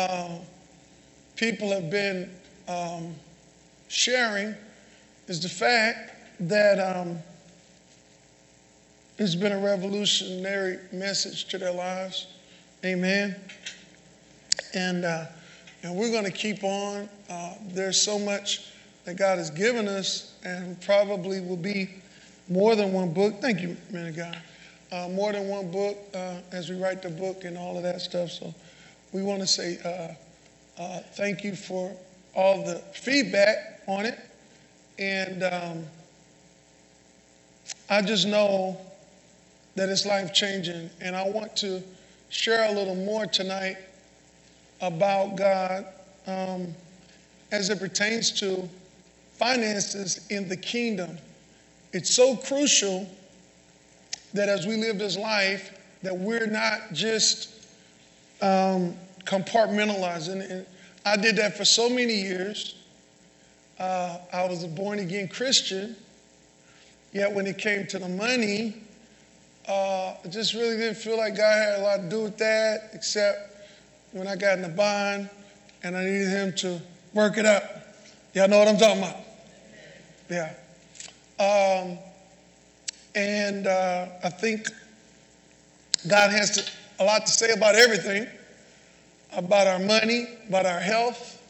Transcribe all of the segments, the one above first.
uh, people have been um, sharing is the fact that um, it's been a revolutionary message to their lives. Amen. And, uh, and we're going to keep on. Uh, there's so much that God has given us, and probably will be more than one book. Thank you, man of God. Uh, more than one book uh, as we write the book and all of that stuff. So we want to say uh, uh, thank you for all the feedback on it. And um, I just know that it's life changing. And I want to share a little more tonight about God um, as it pertains to finances in the kingdom. It's so crucial that as we live this life, that we're not just um, compartmentalizing. And I did that for so many years. Uh, I was a born again Christian, yet when it came to the money, uh, I just really didn't feel like God had a lot to do with that, except when I got in the bind and I needed Him to work it up. Y'all know what I'm talking about? Yeah. Um, and uh, I think God has to, a lot to say about everything about our money, about our health,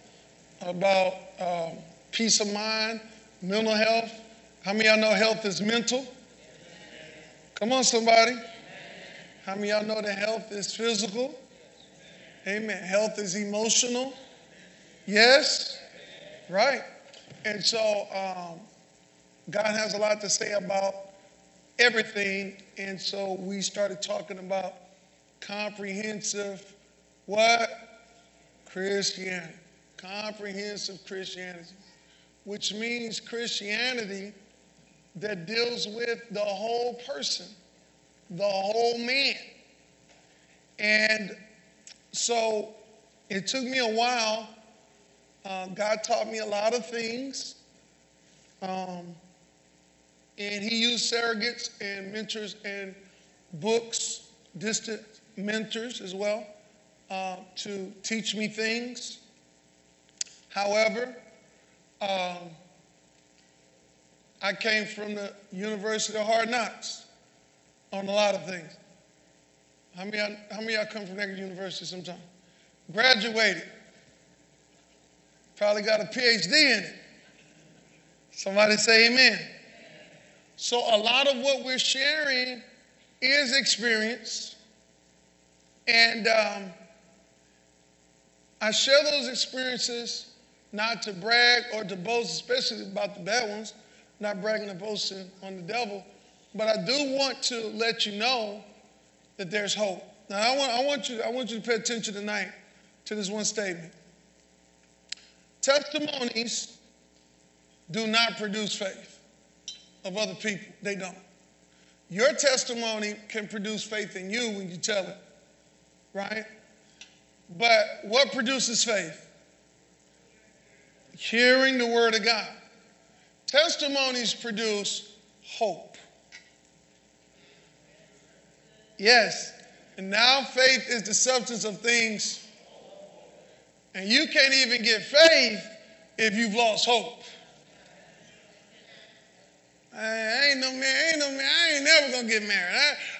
about um, peace of mind, mental health. How many of y'all know health is mental? Come on, somebody. How many of y'all know that health is physical? Amen. Health is emotional. Yes? Right. And so um, God has a lot to say about everything. And so we started talking about comprehensive what? Christianity. Comprehensive Christianity, which means Christianity that deals with the whole person, the whole man. And so it took me a while. Uh, God taught me a lot of things. Um, and he used surrogates and mentors and books, distant mentors as well, uh, to teach me things. However, um, I came from the University of Hard Knocks on a lot of things. How many, how many y'all come from that university sometime? Graduated. Probably got a PhD in it. Somebody say amen. So, a lot of what we're sharing is experience. And um, I share those experiences not to brag or to boast, especially about the bad ones, not bragging or boasting on the devil. But I do want to let you know that there's hope. Now, I want, I want, you, I want you to pay attention tonight to this one statement. Testimonies do not produce faith of other people. They don't. Your testimony can produce faith in you when you tell it, right? But what produces faith? Hearing the word of God. Testimonies produce hope. Yes. And now faith is the substance of things. And you can't even get faith if you've lost hope. I ain't no man, ain't no man, I ain't never gonna get married.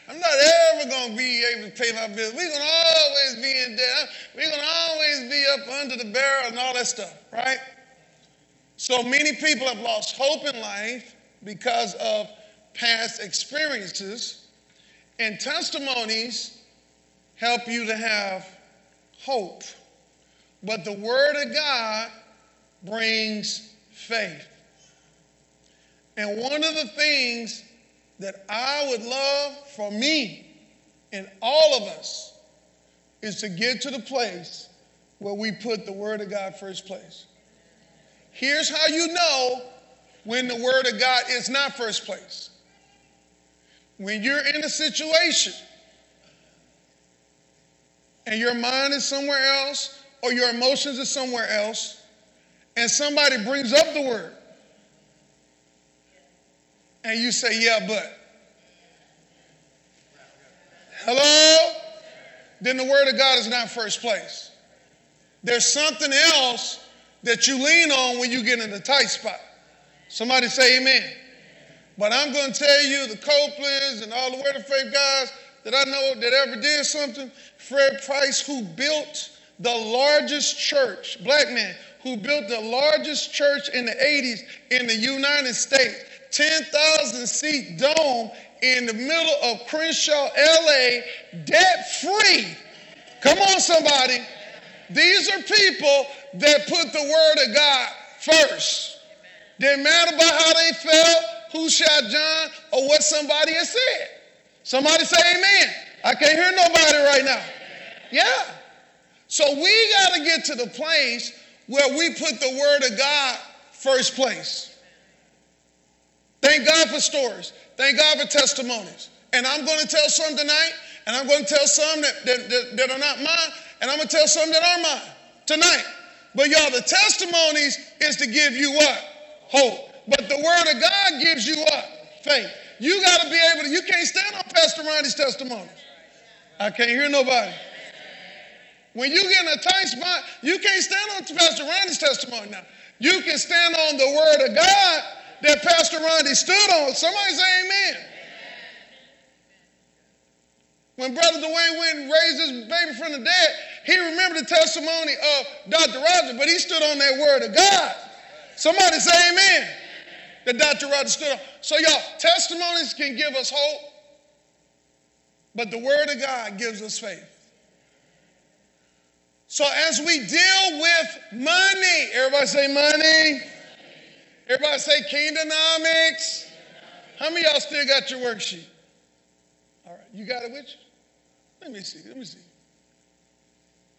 I, am not ever gonna be able to pay my bills. We're gonna always be in debt. We're gonna always be up under the barrel and all that stuff, right? So many people have lost hope in life because of past experiences, and testimonies help you to have hope. But the Word of God brings faith. And one of the things that I would love for me and all of us is to get to the place where we put the Word of God first place. Here's how you know when the Word of God is not first place. When you're in a situation and your mind is somewhere else or your emotions are somewhere else, and somebody brings up the Word and you say, yeah, but. Hello? Then the word of God is not first place. There's something else that you lean on when you get in a tight spot. Somebody say amen. But I'm going to tell you the Copelands and all the Word of Faith guys that I know that ever did something, Fred Price, who built the largest church, black man, who built the largest church in the 80s in the United States, 10,000 seat dome in the middle of Crenshaw, LA, debt free. Come on, somebody. These are people that put the word of God first. Didn't matter about how they felt, who shot John, or what somebody has said. Somebody say amen. I can't hear nobody right now. Yeah. So we got to get to the place where we put the word of God first place. Thank God for stories. Thank God for testimonies. And I'm going to tell some tonight, and I'm going to tell some that, that, that, that are not mine, and I'm going to tell some that are mine tonight. But y'all, the testimonies is to give you what? Hope. But the word of God gives you what? Faith. You got to be able to, you can't stand on Pastor Ronnie's testimonies. I can't hear nobody. When you get in a tight spot, you can't stand on Pastor Ronnie's testimony now. You can stand on the word of God that Pastor Ronnie stood on. Somebody say amen. When Brother Dwayne went and raised his baby from the dead, he remembered the testimony of Dr. Roger, but he stood on that word of God. Somebody say amen. That Dr. Roger stood on. So, y'all, testimonies can give us hope, but the word of God gives us faith. So, as we deal with money, everybody say money. Everybody say Kingdonomics. How many y'all still got your worksheet? All right, you got it with you? Let me see, let me see.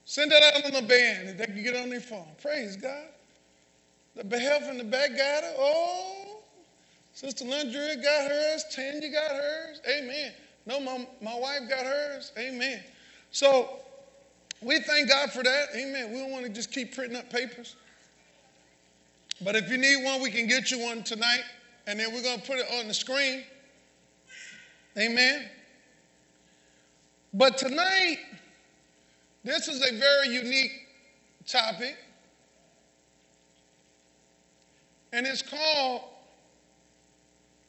Send that out on the band and they can get on their phone. Praise God. The behalf in the back got it. Oh, Sister Landria got hers. Tanya got hers. Amen. No, my, my wife got hers. Amen. So we thank God for that. Amen. We don't want to just keep printing up papers. But if you need one, we can get you one tonight, and then we're going to put it on the screen. Amen. But tonight, this is a very unique topic, and it's called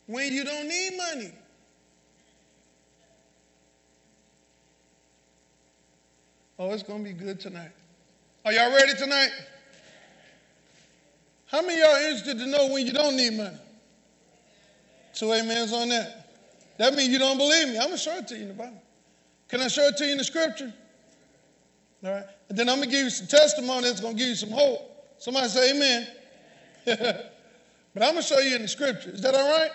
When You Don't Need Money. Oh, it's going to be good tonight. Are y'all ready tonight? How many y'all interested to know when you don't need money? Two amens on that. That means you don't believe me. I'm going to show it to you in the Bible. Can I show it to you in the scripture? All right. And then I'm going to give you some testimony that's going to give you some hope. Somebody say amen. but I'm going to show you in the scripture. Is that all right?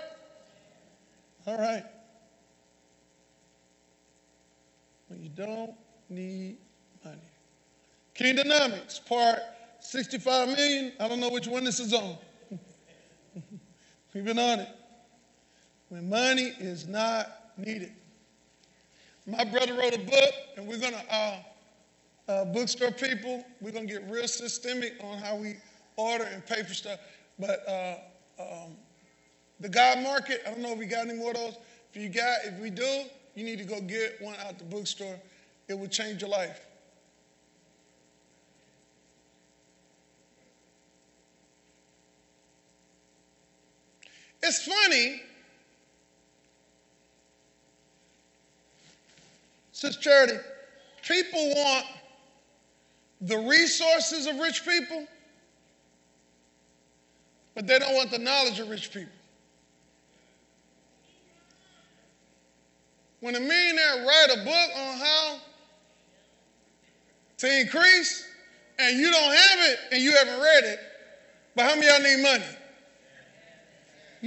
All right. When you don't need money. Kingdonomics, part 65 million. I don't know which one this is on. We've been on it. When money is not needed. My brother wrote a book, and we're going to, uh, uh, bookstore people, we're going to get real systemic on how we order and pay for stuff. But uh, um, the God market, I don't know if we got any more of those. If you got, if we do, you need to go get one out the bookstore. It will change your life. It's funny. Says Charity, people want the resources of rich people, but they don't want the knowledge of rich people. When a millionaire write a book on how to increase, and you don't have it and you haven't read it, but how many y'all need money?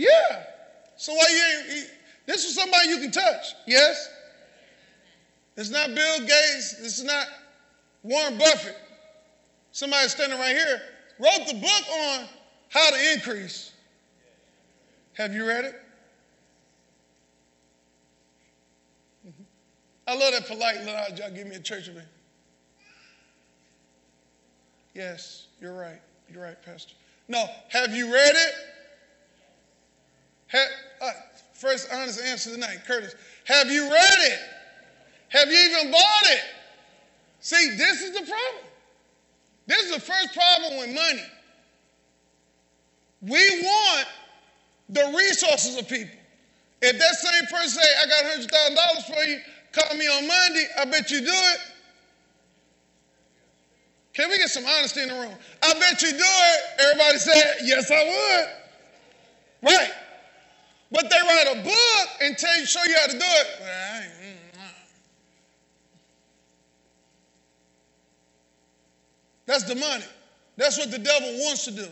Yeah. So why you ain't, this is somebody you can touch, yes? It's not Bill Gates, It's not Warren Buffett. Somebody standing right here wrote the book on how to increase. Have you read it? Mm-hmm. I love that polite little y'all give me a church event. Yes, you're right. You're right, Pastor. No, have you read it? Have, uh, first honest answer tonight, Curtis. Have you read it? Have you even bought it? See, this is the problem. This is the first problem with money. We want the resources of people. If that same person say, I got $100,000 for you, call me on Monday, I bet you do it. Can we get some honesty in the room? I bet you do it. Everybody said, yes, I would. Right. But they write a book and tell you, show you how to do it. That's the money. That's what the devil wants to do,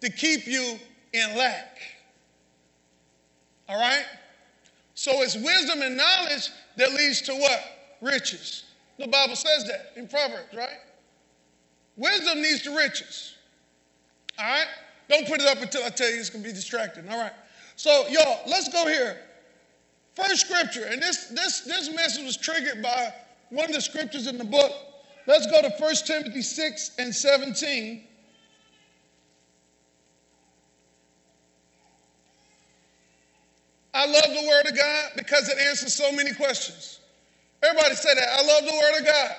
to keep you in lack. All right? So it's wisdom and knowledge that leads to what? Riches. The Bible says that in Proverbs, right? Wisdom leads to riches. All right? Don't put it up until I tell you it's going to be distracting. All right. So, y'all, let's go here. First scripture, and this, this, this message was triggered by one of the scriptures in the book. Let's go to 1 Timothy 6 and 17. I love the Word of God because it answers so many questions. Everybody say that. I love the Word of God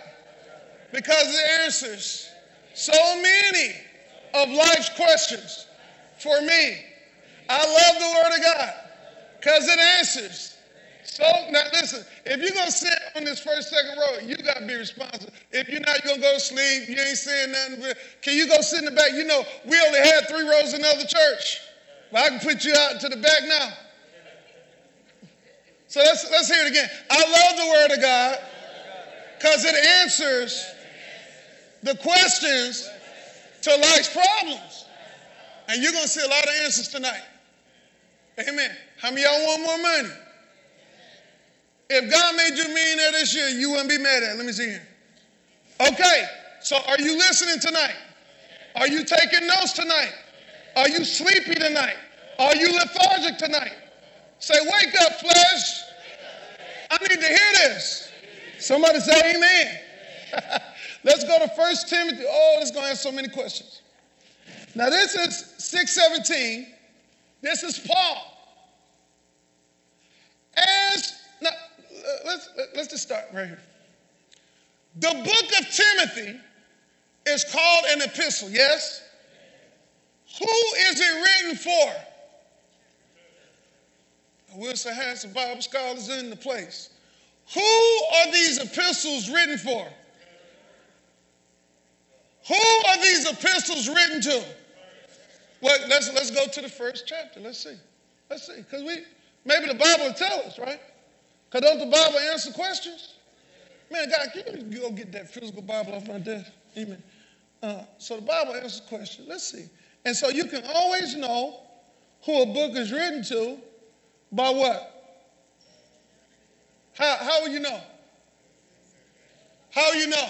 because it answers so many of life's questions for me. I love the Word of God because it answers. So now listen, if you're gonna sit on this first, second row, you gotta be responsible. If you're not, you're gonna go to sleep, you ain't saying nothing. Can you go sit in the back? You know, we only had three rows in the other church. I can put you out to the back now. So let's, let's hear it again. I love the Word of God because it answers the questions to life's problems. And you're to see a lot of answers tonight. Amen. How many y'all want more money? If God made you millionaire this year, you wouldn't be mad at it. Let me see here. Okay, so are you listening tonight? Are you taking notes tonight? Are you sleepy tonight? Are you lethargic tonight? Say, wake up, flesh. I need to hear this. Somebody say amen. Let's go to 1 Timothy. Oh, is going to answer so many questions. Now, this is 617. This is Paul. As now, uh, let's let's just start right here. The book of Timothy is called an epistle, yes? Who is it written for? I will say, have some Bible scholars in the place. Who are these epistles written for? Who are these epistles written to? Well, let's, let's go to the first chapter. Let's see. Let's see. Because we maybe the Bible will tell us, right? Because don't the Bible answer questions? Man, God, can you go get that physical Bible off my desk? Amen. Uh, so the Bible answers questions. Let's see. And so you can always know who a book is written to by what? How, how will you know? How you know?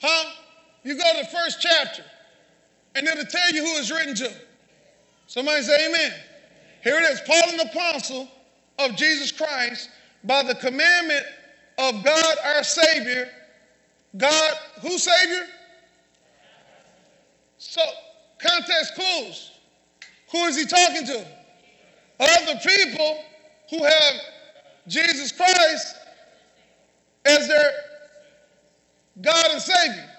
Huh? You go to the first chapter, and it'll tell you who it's written to. Somebody say amen. Here it is Paul, an apostle of Jesus Christ, by the commandment of God our Savior. God, who Savior? So, context clues. Who is he talking to? Other people who have Jesus Christ as their God and Savior.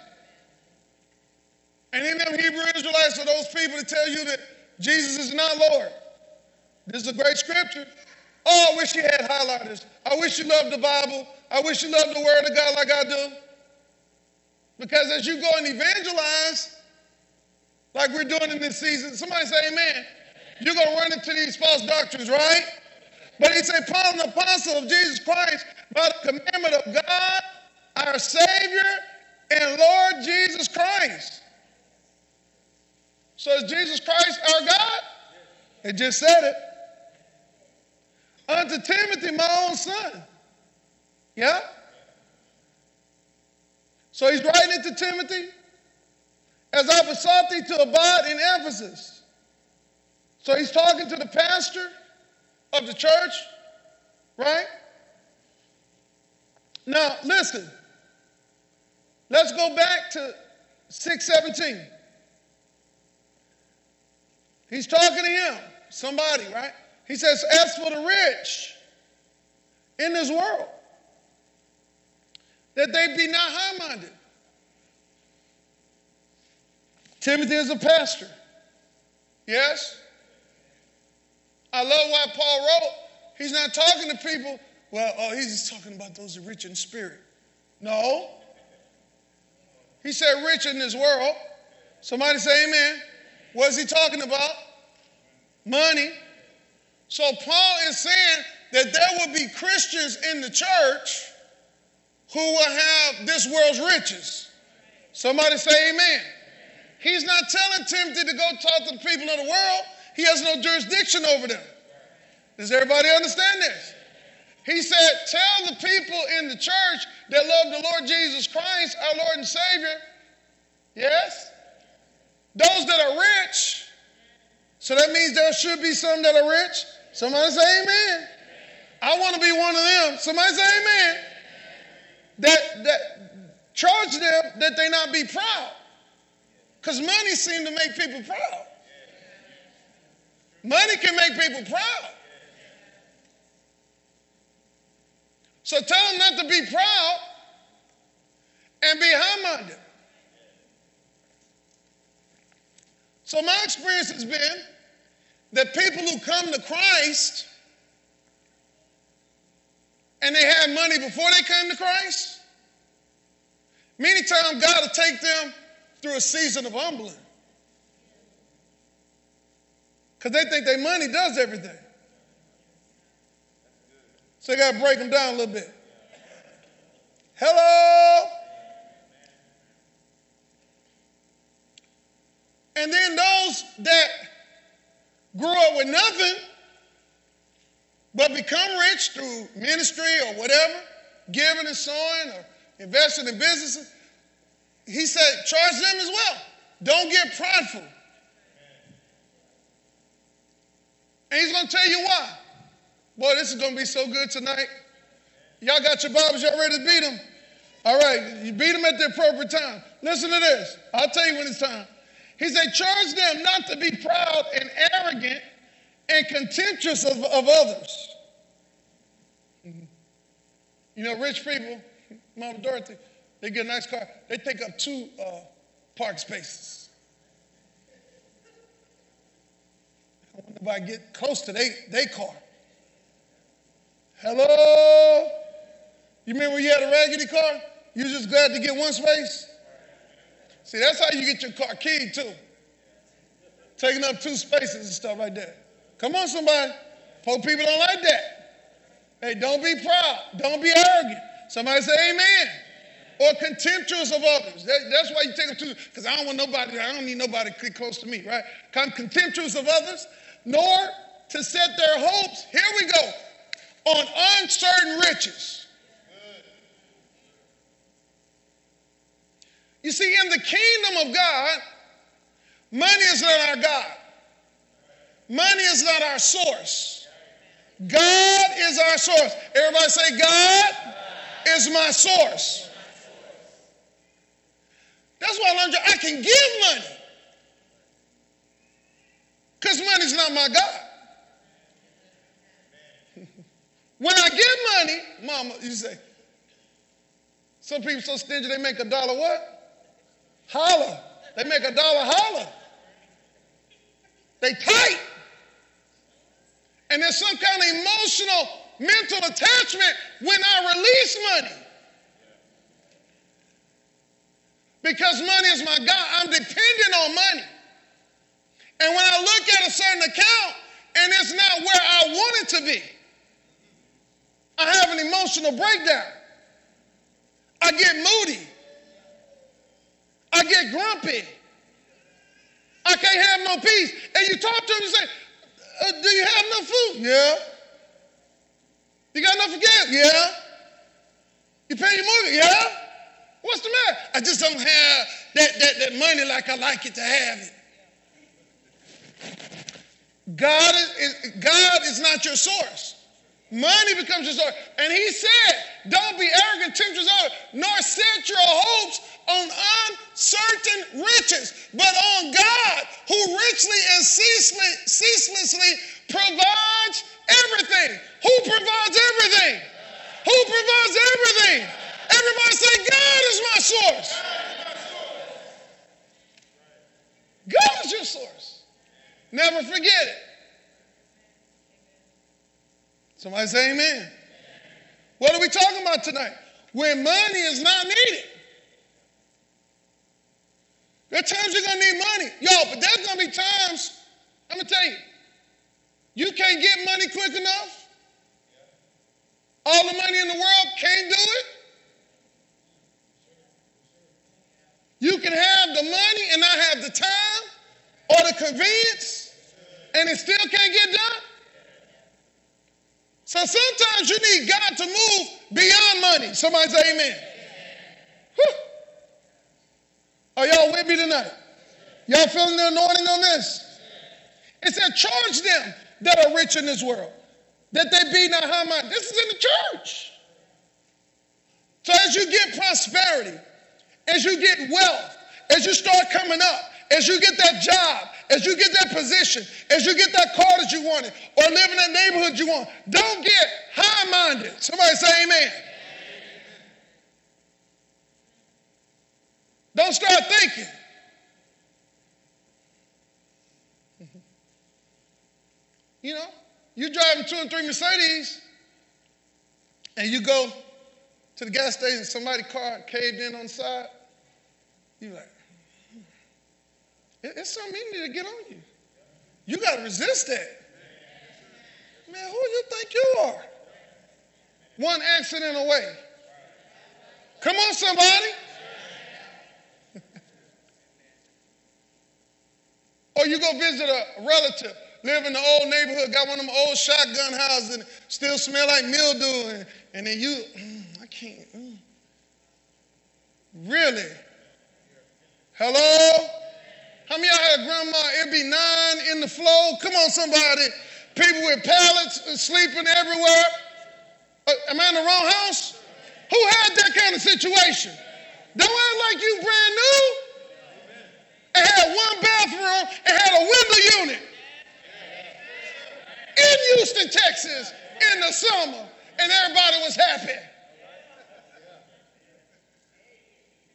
And in them Hebrew Israelites are those people that tell you that Jesus is not Lord. This is a great scripture. Oh, I wish you had highlighters. I wish you loved the Bible. I wish you loved the Word of God like I do. Because as you go and evangelize, like we're doing in this season, somebody say amen. You're going to run into these false doctrines, right? But he said, Paul, an apostle of Jesus Christ, by the commandment of God, our Savior and Lord Jesus Christ. So is Jesus Christ our God? It just said it. Unto Timothy, my own son. Yeah? So he's writing it to Timothy. As I besought thee to abide in Ephesus. So he's talking to the pastor of the church, right? Now, listen. Let's go back to 617. He's talking to him, somebody, right? He says, As for the rich in this world, that they be not high minded. Timothy is a pastor. Yes? I love why Paul wrote. He's not talking to people, well, oh, he's just talking about those rich in spirit. No. He said rich in this world. Somebody say amen. What's he talking about? Money. So Paul is saying that there will be Christians in the church who will have this world's riches. Somebody say amen. He's not telling Timothy to go talk to the people of the world. He has no jurisdiction over them. Does everybody understand this? He said, Tell the people in the church that love the Lord Jesus Christ, our Lord and Savior. Yes? Those that are rich. So that means there should be some that are rich. Somebody say amen. I want to be one of them. Somebody say amen. That, that charge them that they not be proud. Because money seems to make people proud. Money can make people proud. So tell them not to be proud and be minded. So my experience has been that people who come to Christ and they had money before they came to Christ, many times God will take them through a season of humbling. Because they think their money does everything. So you got to break them down a little bit. Hello? And then those that grew up with nothing but become rich through ministry or whatever, giving and sowing or investing in businesses, he said, charge them as well. Don't get prideful. And he's going to tell you why. Boy, this is going to be so good tonight. Y'all got your Bibles, y'all ready to beat them? All right, you beat them at the appropriate time. Listen to this. I'll tell you when it's time. He said, charge them not to be proud and arrogant and contemptuous of, of others. You know, rich people, Mama Dorothy, they get a nice car, they take up two uh, park spaces. I wonder if I get close to their car. Hello? You remember you had a raggedy car? You just glad to get one space? See, that's how you get your car keyed too. Taking up two spaces and stuff like that. Come on, somebody. Poor people don't like that. Hey, don't be proud. Don't be arrogant. Somebody say amen. Or contemptuous of others. That, that's why you take them to, because I don't want nobody, I don't need nobody close to me, right? I'm contemptuous of others, nor to set their hopes, here we go, on uncertain riches. You see, in the kingdom of God, money is not our God. Money is not our source. God is our source. Everybody say, God is my source. That's why I learned I can give money. Because money's not my God. When I get money, mama, you say, some people so stingy they make a dollar what? Holler. They make a dollar holler. They tight. And there's some kind of emotional, mental attachment when I release money. Because money is my God. I'm dependent on money. And when I look at a certain account and it's not where I want it to be, I have an emotional breakdown. I get moody. I get grumpy. I can't have no peace. And you talk to them and say, uh, Do you have enough food? Yeah. You got enough for gas? Yeah. You pay your mortgage? Yeah. What's the matter? I just don't have that, that, that money like I like it to have it. God is, God is not your source. Money becomes your source. And he said, Don't be arrogant, tempters of nor set your hopes on uncertain riches, but on God, who richly and ceaselessly provides everything. Who provides everything? Who provides everything? Everybody say, God is my source. God is your source. Never forget it. Somebody say amen. What are we talking about tonight? When money is not needed. There are times you're going to need money. Yo, but there's going to be times, I'm going to tell you, you can't get money quick enough. All the money in the world can't do it. You can have the money and not have the time or the convenience, and it still can't get done. So sometimes you need God to move beyond money. Somebody say amen. Whew. Are y'all with me tonight? Y'all feeling the anointing on this? It said, charge them that are rich in this world, that they be not high minded. This is in the church. So as you get prosperity, as you get wealth, as you start coming up, as you get that job, as you get that position, as you get that car that you wanted, or live in that neighborhood you want, don't get high minded. Somebody say amen. Don't start thinking. You know, you're driving two and three Mercedes, and you go to the gas station, somebody car caved in on the side. You like, it's something you need to get on you. You got to resist that. Man, who you think you are? One accident away. Come on, somebody. Or you go visit a relative, live in the old neighborhood, got one of them old shotgun houses and still smell like mildew, and, and then you, mm, I can't. Mm. Really? Hello? How many y'all had grandma? It'd be nine in the floor. Come on, somebody. People with pallets sleeping everywhere. Uh, am I in the wrong house? Who had that kind of situation? Don't act like you brand new. Had one bathroom, and had a window unit. In Houston, Texas, in the summer, and everybody was happy.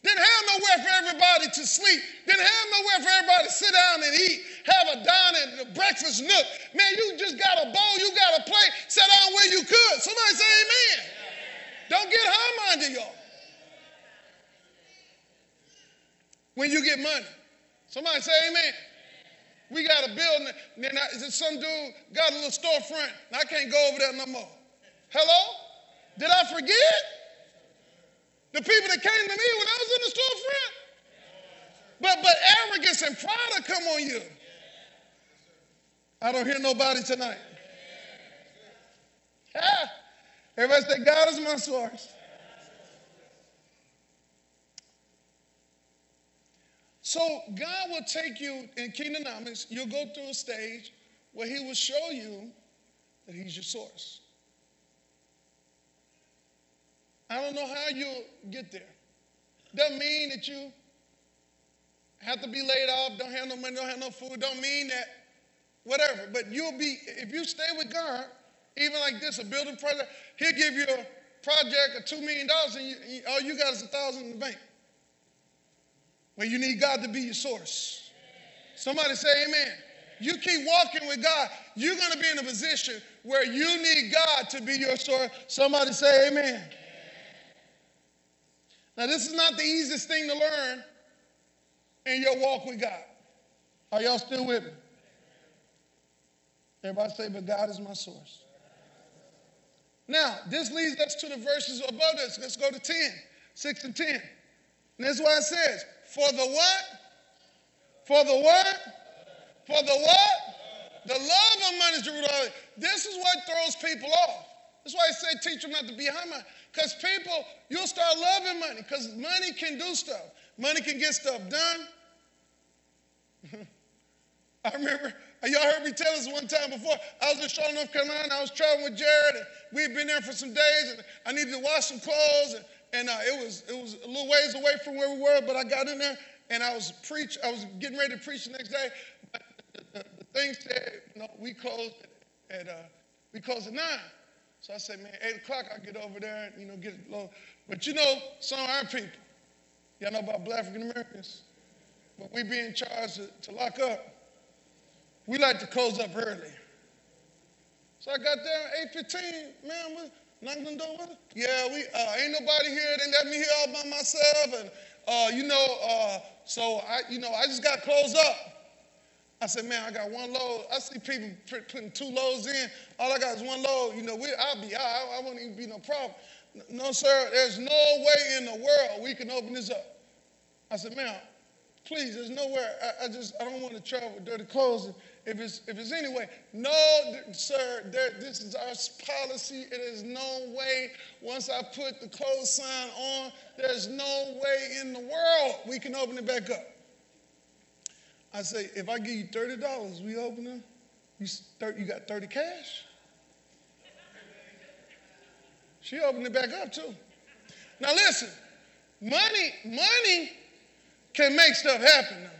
Didn't have nowhere for everybody to sleep. Didn't have nowhere for everybody to sit down and eat. Have a dining, a breakfast nook. Man, you just got a bowl, you got a plate, sit down where you could. Somebody say amen. Don't get high-minded, y'all. When you get money. Somebody say amen. We got a building, and then I, some dude got a little storefront, and I can't go over there no more. Hello? Did I forget? The people that came to me when I was in the storefront. But but arrogance and pride come on you. I don't hear nobody tonight. Ah, everybody say, God is my source. So God will take you in Kingdonomics, you'll go through a stage where he will show you that he's your source. I don't know how you'll get there. Doesn't mean that you have to be laid off, don't have no money, don't have no food, don't mean that, whatever. But you'll be, if you stay with God, even like this, a building project, he'll give you a project of $2 million and all you got is a thousand in the bank. Well, you need God to be your source. Somebody say amen. You keep walking with God, you're going to be in a position where you need God to be your source. Somebody say amen. Now, this is not the easiest thing to learn in your walk with God. Are y'all still with me? Everybody say, but God is my source. Now, this leads us to the verses above this. Let's go to 10, 6 and 10. And this is what it says. For the what? For the what? For the what? The love of money is the root of all. This is what throws people off. That's why I say teach them not to be minded. Because people, you'll start loving money because money can do stuff. Money can get stuff done. I remember, y'all heard me tell this one time before. I was in Charlotte, North Carolina. I was traveling with Jared, and we had been there for some days, and I needed to wash some clothes, and, and uh, it was it was a little ways away from where we were, but I got in there, and I was preach. I was getting ready to preach the next day. But the, the, the thing said, know, we closed at uh, we closed at nine. So I said, man, 8 o'clock, I'll get over there and, you know, get it low. But you know, some of our people, y'all know about black African Americans? but we being charged to, to lock up, we like to close up early. So I got there at 8:15, man, knocking on the door. Yeah, we uh, ain't nobody here. They left me here all by myself, and uh, you know, uh, so I, you know, I just got closed up. I said, man, I got one load. I see people putting two loads in. All I got is one load. You know, we, I'll be. I, I won't even be no problem. No, sir, there's no way in the world we can open this up. I said, man, please, there's nowhere. I, I just, I don't want to travel with dirty clothes. If it's, if it's anyway, no, sir, there, this is our policy. It is no way, once I put the close sign on, there's no way in the world we can open it back up. I say, if I give you $30, we open it? You, you got 30 cash? She opened it back up too. Now listen, money, money can make stuff happen now.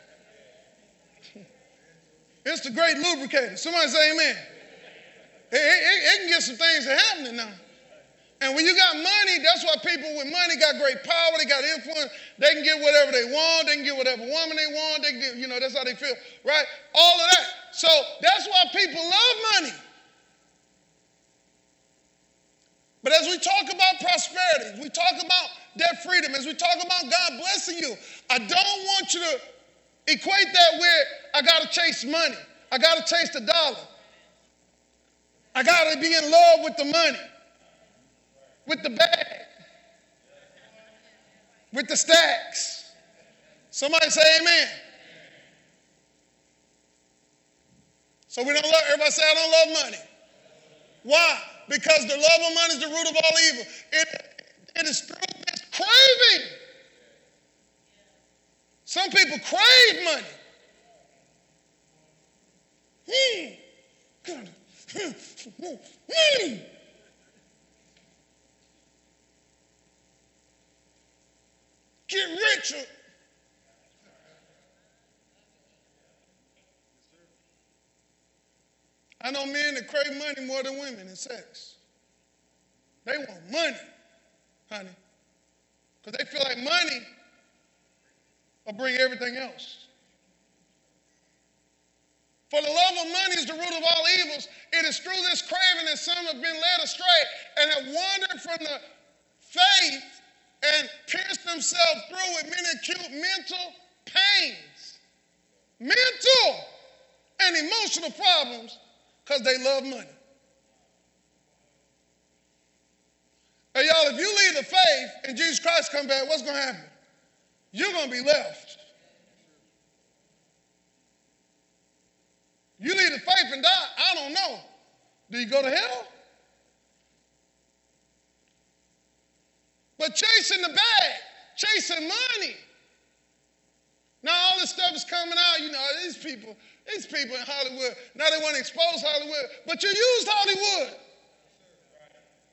It's the great lubricator. Somebody say amen. It, it, it, can get some things happening now. And when you got money, that's why people with money got great power. They got influence. They can get whatever they want. They can get whatever woman they want. They can get, you know, that's how they feel, right? All of that. So that's why people love money. But as we talk about prosperity, we talk about debt freedom, as we talk about God blessing you, I don't want you to equate that with I got to chase money. I got to chase the dollar. I got to be in love with the money with the bag, with the stacks. Somebody say amen. So we don't love, everybody say, I don't love money. Why? Because the love of money is the root of all evil. It, it is through this craving. Some people crave money. Hmm. Hmm. get richer. I know men that crave money more than women in sex. They want money, honey, because they feel like money will bring everything else. For the love of money is the root of all evils. It is through this craving that some have been led astray and have wandered from the faith and pierced themselves through with many acute mental pains, mental and emotional problems because they love money. Hey, y'all, if you leave the faith and Jesus Christ come back, what's going to happen? You're going to be left. You need the faith and die, I don't know. Do you go to hell? But chasing the bag, chasing money. Now all this stuff is coming out, you know, these people, these people in Hollywood, now they want to expose Hollywood, but you used Hollywood.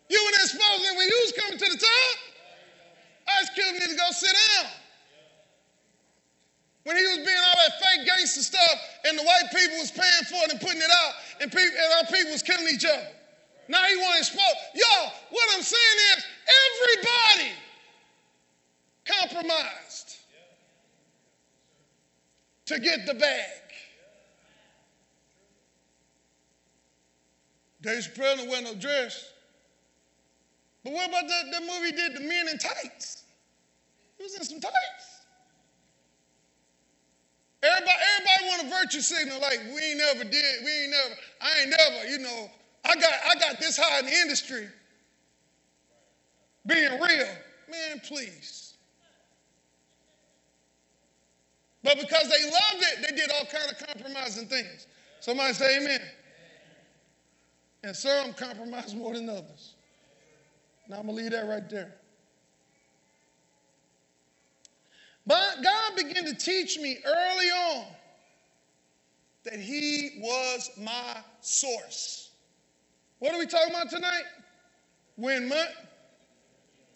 You were exposing when you was coming to the top. Ice Cube need to go sit down. When he was being all that fake gangster stuff and the white people was paying for it and putting it out and, people, and our people was killing each other. Now he want to expose. Y'all, what I'm saying is everybody compromised to get the bag. Chappelle didn't wear no dress. But what about that, that movie did, The Men in Tights? He was in some tights. Everybody, everybody want a virtue signal like we ain't never did, we ain't never, I ain't never, you know, I got, I got this high in the industry. Being real. Man, please. But because they loved it, they did all kind of compromising things. Somebody say amen. And some compromise more than others. Now I'm to leave that right there. But God began to teach me early on that He was my source. What are we talking about tonight? When, mo-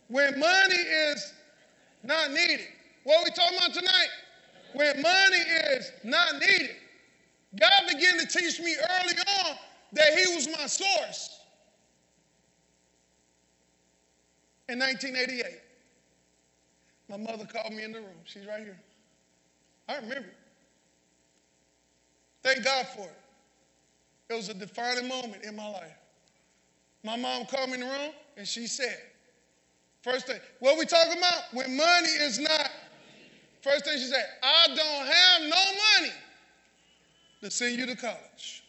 when money is not needed. What are we talking about tonight? When money is not needed. God began to teach me early on that He was my source. In 1988, my mother called me in the room. She's right here. I remember. Thank God for it. It was a defining moment in my life. My mom called me in the room and she said, first thing, what we talking about? When money is not, first thing she said, I don't have no money to send you to college.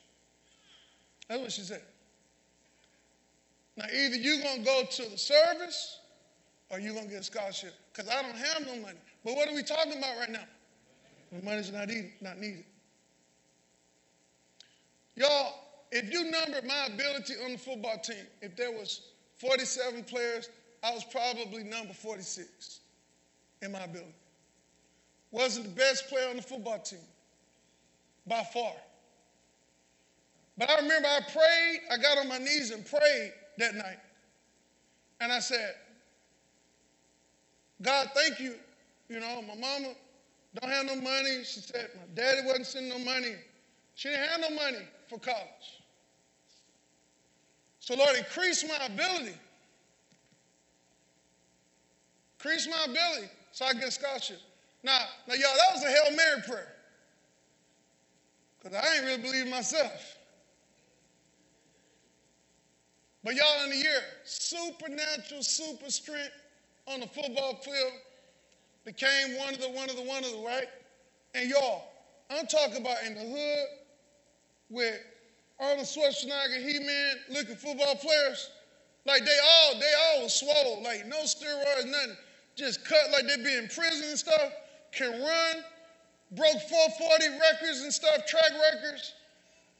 That's what she said. Now, either you're going to go to the service or you're going to get a scholarship because I don't have no money. But what are we talking about right now? The money's not, not needed. Y'all, if you numbered my ability on the football team, if there was 47 players, I was probably number 46 in my ability. Wasn't the best player on the football team by far. But I remember I prayed, I got on my knees and prayed that night. And I said, God, thank you. You know, my mama don't have no money. She said my daddy wasn't sending no money. She didn't have no money for college. So, Lord, increase my ability. Increase my ability so I get a scholarship. Now, now, y'all, that was a Hail Mary prayer. Because I ain't really believe myself. But y'all in the year, supernatural super strength on the football field became one of the one of the one of the right. And y'all, I'm talking about in the hood with Arnold Schwarzenegger, He-Man, looking football players. Like they all, they all was swole, like no steroids, nothing. Just cut like they be in prison and stuff. Can run, broke 440 records and stuff, track records.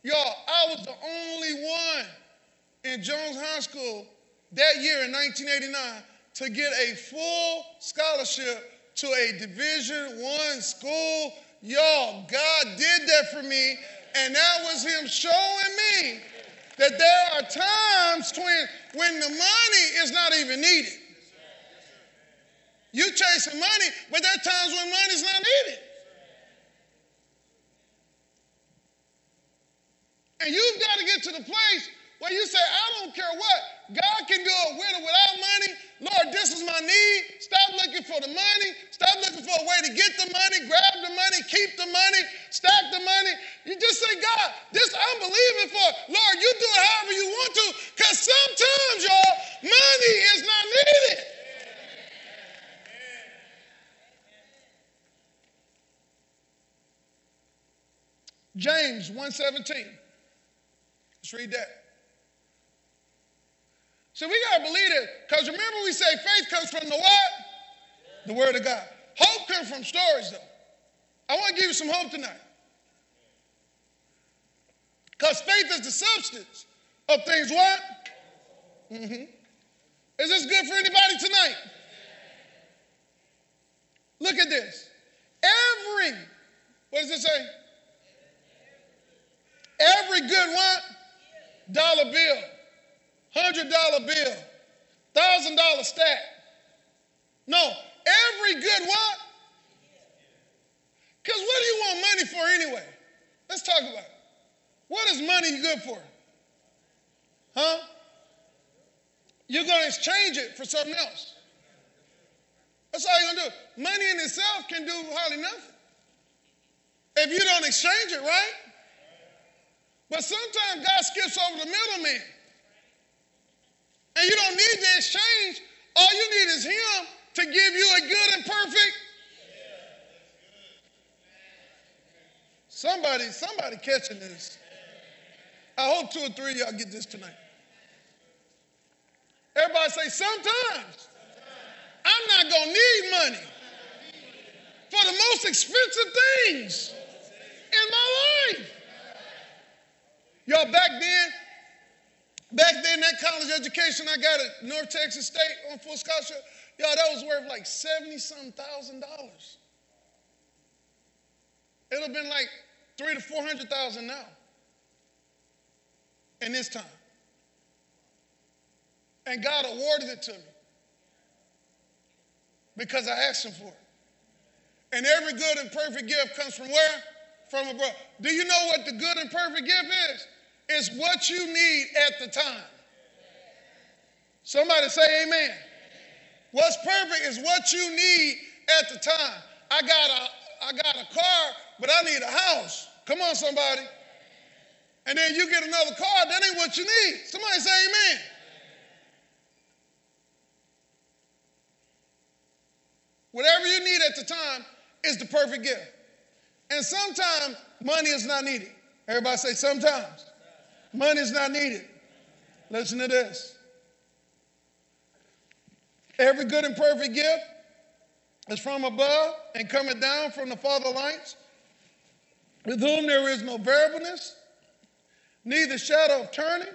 Y'all, I was the only one in Jones High School that year in 1989 to get a full scholarship to a Division One school. Y'all, God did that for me, and that was Him showing me that there are times when, when the money is not even needed. You chasing money, but there are times when money's not needed. And you've got to get to the place where you say, I don't care what. God can do it with or without money. Lord, this is my need. Stop looking for the money. Stop looking for a way to get the money, grab the money, keep the money, stack the money. You just say, God, this I'm believing for. Lord, you do it however you want to. Because sometimes, y'all, money is not needed. James 1:17. Let's read that. So we got to believe it. Because remember, we say faith comes from the what? The Word of God. Hope comes from stories, though. I want to give you some hope tonight. Because faith is the substance of things what? Mm-hmm. Is this good for anybody tonight? Look at this. Every, what does it say? Every good what? Dollar bill hundred dollar bill, thousand dollar stack. No, every good what? Because what do you want money for anyway? Let's talk about it. What is money good for? Huh? You're going to exchange it for something else. That's all you're going to do. Money in itself can do hardly nothing. If you don't exchange it, right? But sometimes God skips over the middleman. And you don't need the exchange. All you need is Him to give you a good and perfect. Somebody, somebody catching this. I hope two or three y'all get this tonight. Everybody say, sometimes I'm not going to need money for the most expensive things in my life. Y'all, back then, Back then, that college education I got at North Texas State on full scholarship, y'all, that was worth like 70 some thousand dollars. It'll have been like three to 400,000 now in this time. And God awarded it to me because I asked Him for it. And every good and perfect gift comes from where? From above. Do you know what the good and perfect gift is? Is what you need at the time. Somebody say amen. What's perfect is what you need at the time. I got a, I got a car, but I need a house. Come on, somebody. And then you get another car, that ain't what you need. Somebody say amen. Whatever you need at the time is the perfect gift. And sometimes money is not needed. Everybody say sometimes. Money is not needed. Listen to this. Every good and perfect gift is from above and coming down from the Father lights, with whom there is no variableness, neither shadow of turning.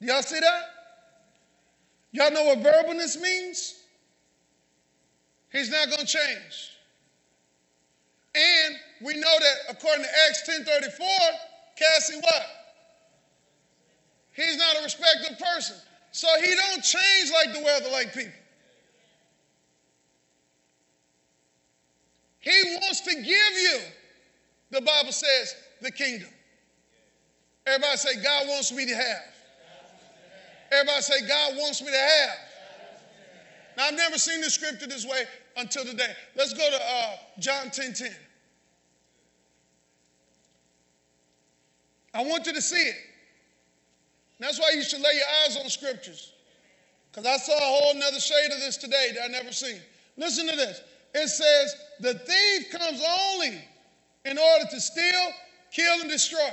Y'all see that? Y'all know what variableness means? He's not going to change. And we know that according to Acts 10:34, Cassie what? He's not a respected person. So he don't change like the weather like people. He wants to give you, the Bible says, the kingdom. Everybody say, God wants me to have. Everybody say, God wants me to have. Now, I've never seen the scripture this way until today. Let's go to uh, John 10 10. I want you to see it. That's why you should lay your eyes on the scriptures. Because I saw a whole nother shade of this today that I never seen. Listen to this. It says, the thief comes only in order to steal, kill, and destroy.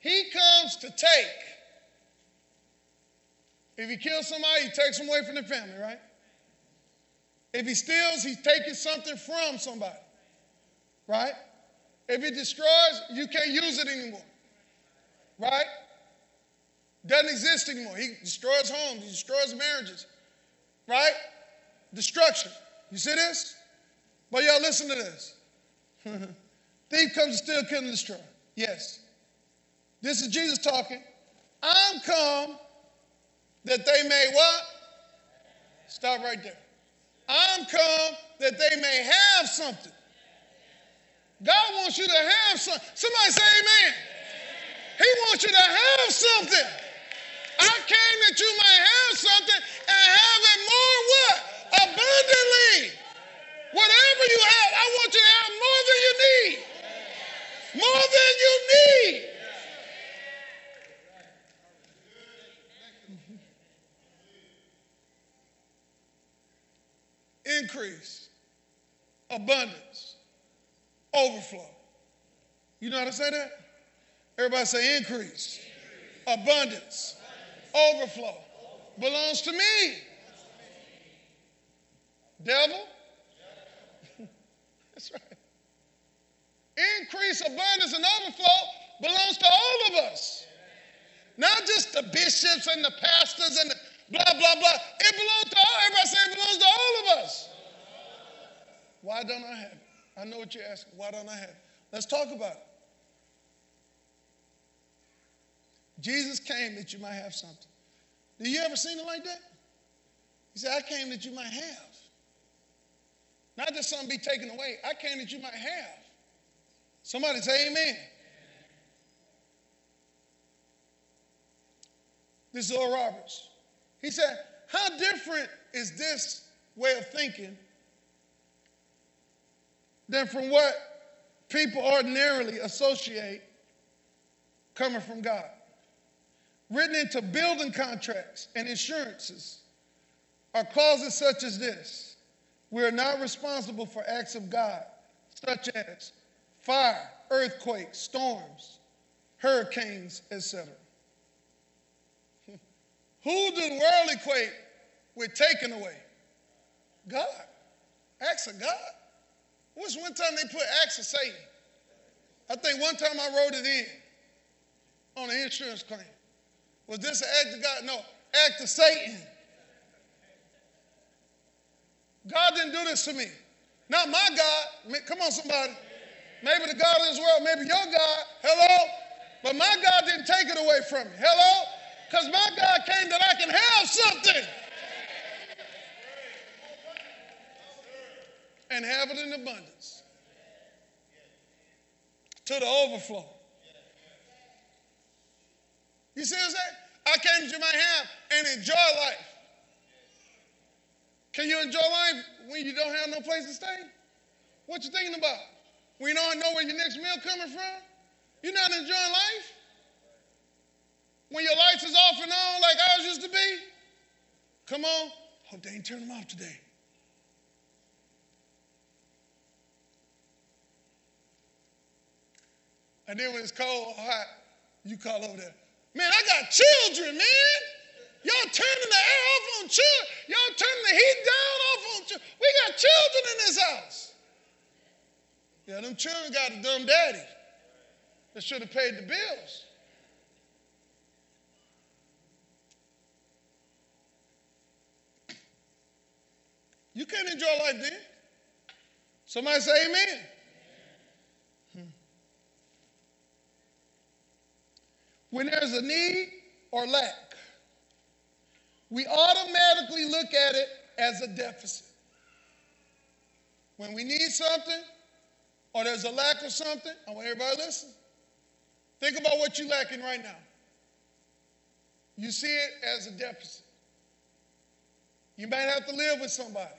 He comes to take. If he kills somebody, he takes them away from the family, right? If he steals, he's taking something from somebody, right? If he destroys, you can't use it anymore, right? Doesn't exist anymore. He destroys homes, he destroys marriages, right? Destruction. You see this? But y'all listen to this. Thief comes to steal, kill, and destroy. Yes. This is Jesus talking. I'm come that they may what? Stop right there. I'm come that they may have something. God wants you to have something. Somebody say amen. He wants you to have something. I came that you might have something and have it more what? Abundantly. Whatever you have, I want you to have more than you need. More than you need. Increase, abundance, overflow. You know how to say that? Everybody say increase, abundance, overflow. Belongs to me. Devil, that's right. Increase, abundance, and overflow belongs to all of us. Not just the bishops and the pastors and the blah, blah, blah. It belongs to all. Everybody say it belongs to all of us. Why don't I have it? I know what you're asking. Why don't I have it? Let's talk about it. Jesus came that you might have something. Do you ever seen it like that? He said, I came that you might have. Not that something be taken away. I came that you might have. Somebody say amen. This is Oral Roberts. He said, How different is this way of thinking than from what people ordinarily associate coming from God? Written into building contracts and insurances are clauses such as this we are not responsible for acts of God, such as fire, earthquakes, storms, hurricanes, etc. Who do the world equate with taking away? God. Acts of God. What's one time they put acts of Satan? I think one time I wrote it in on an insurance claim. Was this an act of God? No, act of Satan. God didn't do this to me. Not my God. Come on, somebody. Maybe the God of this world, maybe your God. Hello? But my God didn't take it away from me. Hello? Because my God came that I can have something. And have it in abundance. To the overflow. You see what I'm saying? I came to my have and enjoy life. Can you enjoy life when you don't have no place to stay? What you thinking about? We don't know where your next meal coming from? You're not enjoying life? When your lights is off and on like ours used to be? Come on. Hope they ain't turn them off today. And then when it's cold or hot, you call over there. Man, I got children, man. Y'all turning the air off on children. Y'all turning the heat down off on children. We got children in this house. Yeah, them children got a dumb daddy that should have paid the bills. You can't enjoy life then. Somebody say amen. When there's a need or lack, we automatically look at it as a deficit. When we need something or there's a lack of something, I want everybody to listen. Think about what you're lacking right now. You see it as a deficit. You might have to live with somebody.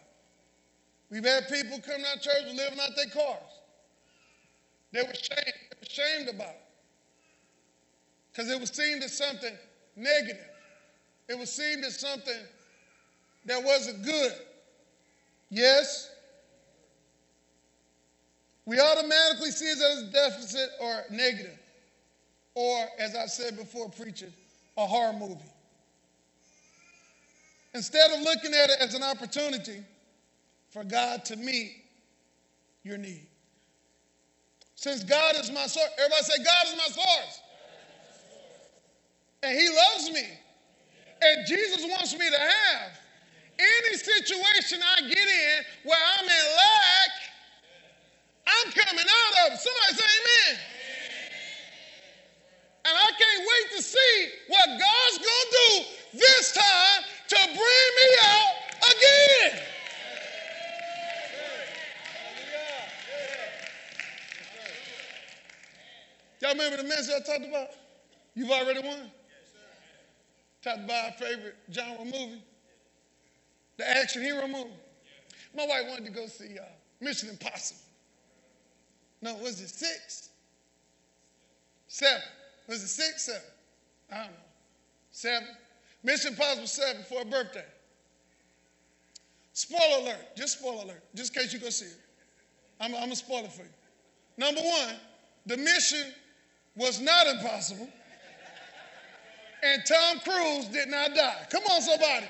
We've had people come to our church living out their cars. They were shamed, they were shamed about it. Because it was seen as something negative. It was seen as something that wasn't good. Yes? We automatically see it as a deficit or negative. Or, as I said before, preaching, a horror movie. Instead of looking at it as an opportunity, for God to meet your need. Since God is my source, everybody say, God is my source. And He loves me. And Jesus wants me to have any situation I get in where I'm in lack, I'm coming out of. Somebody say amen. And I can't wait to see what God's going to do this time to bring me out again. Y'all remember the message I talked about? You've already won. About our favorite genre movie, the action hero movie. My wife wanted to go see uh, Mission Impossible. No, was it six? Seven. Was it six? Seven? I don't know. Seven. Mission Impossible seven for a birthday. Spoiler alert. Just spoiler alert. Just in case you go see it. I'm, I'm a spoiler for you. Number one, the mission was not impossible. And Tom Cruise did not die. Come on, somebody.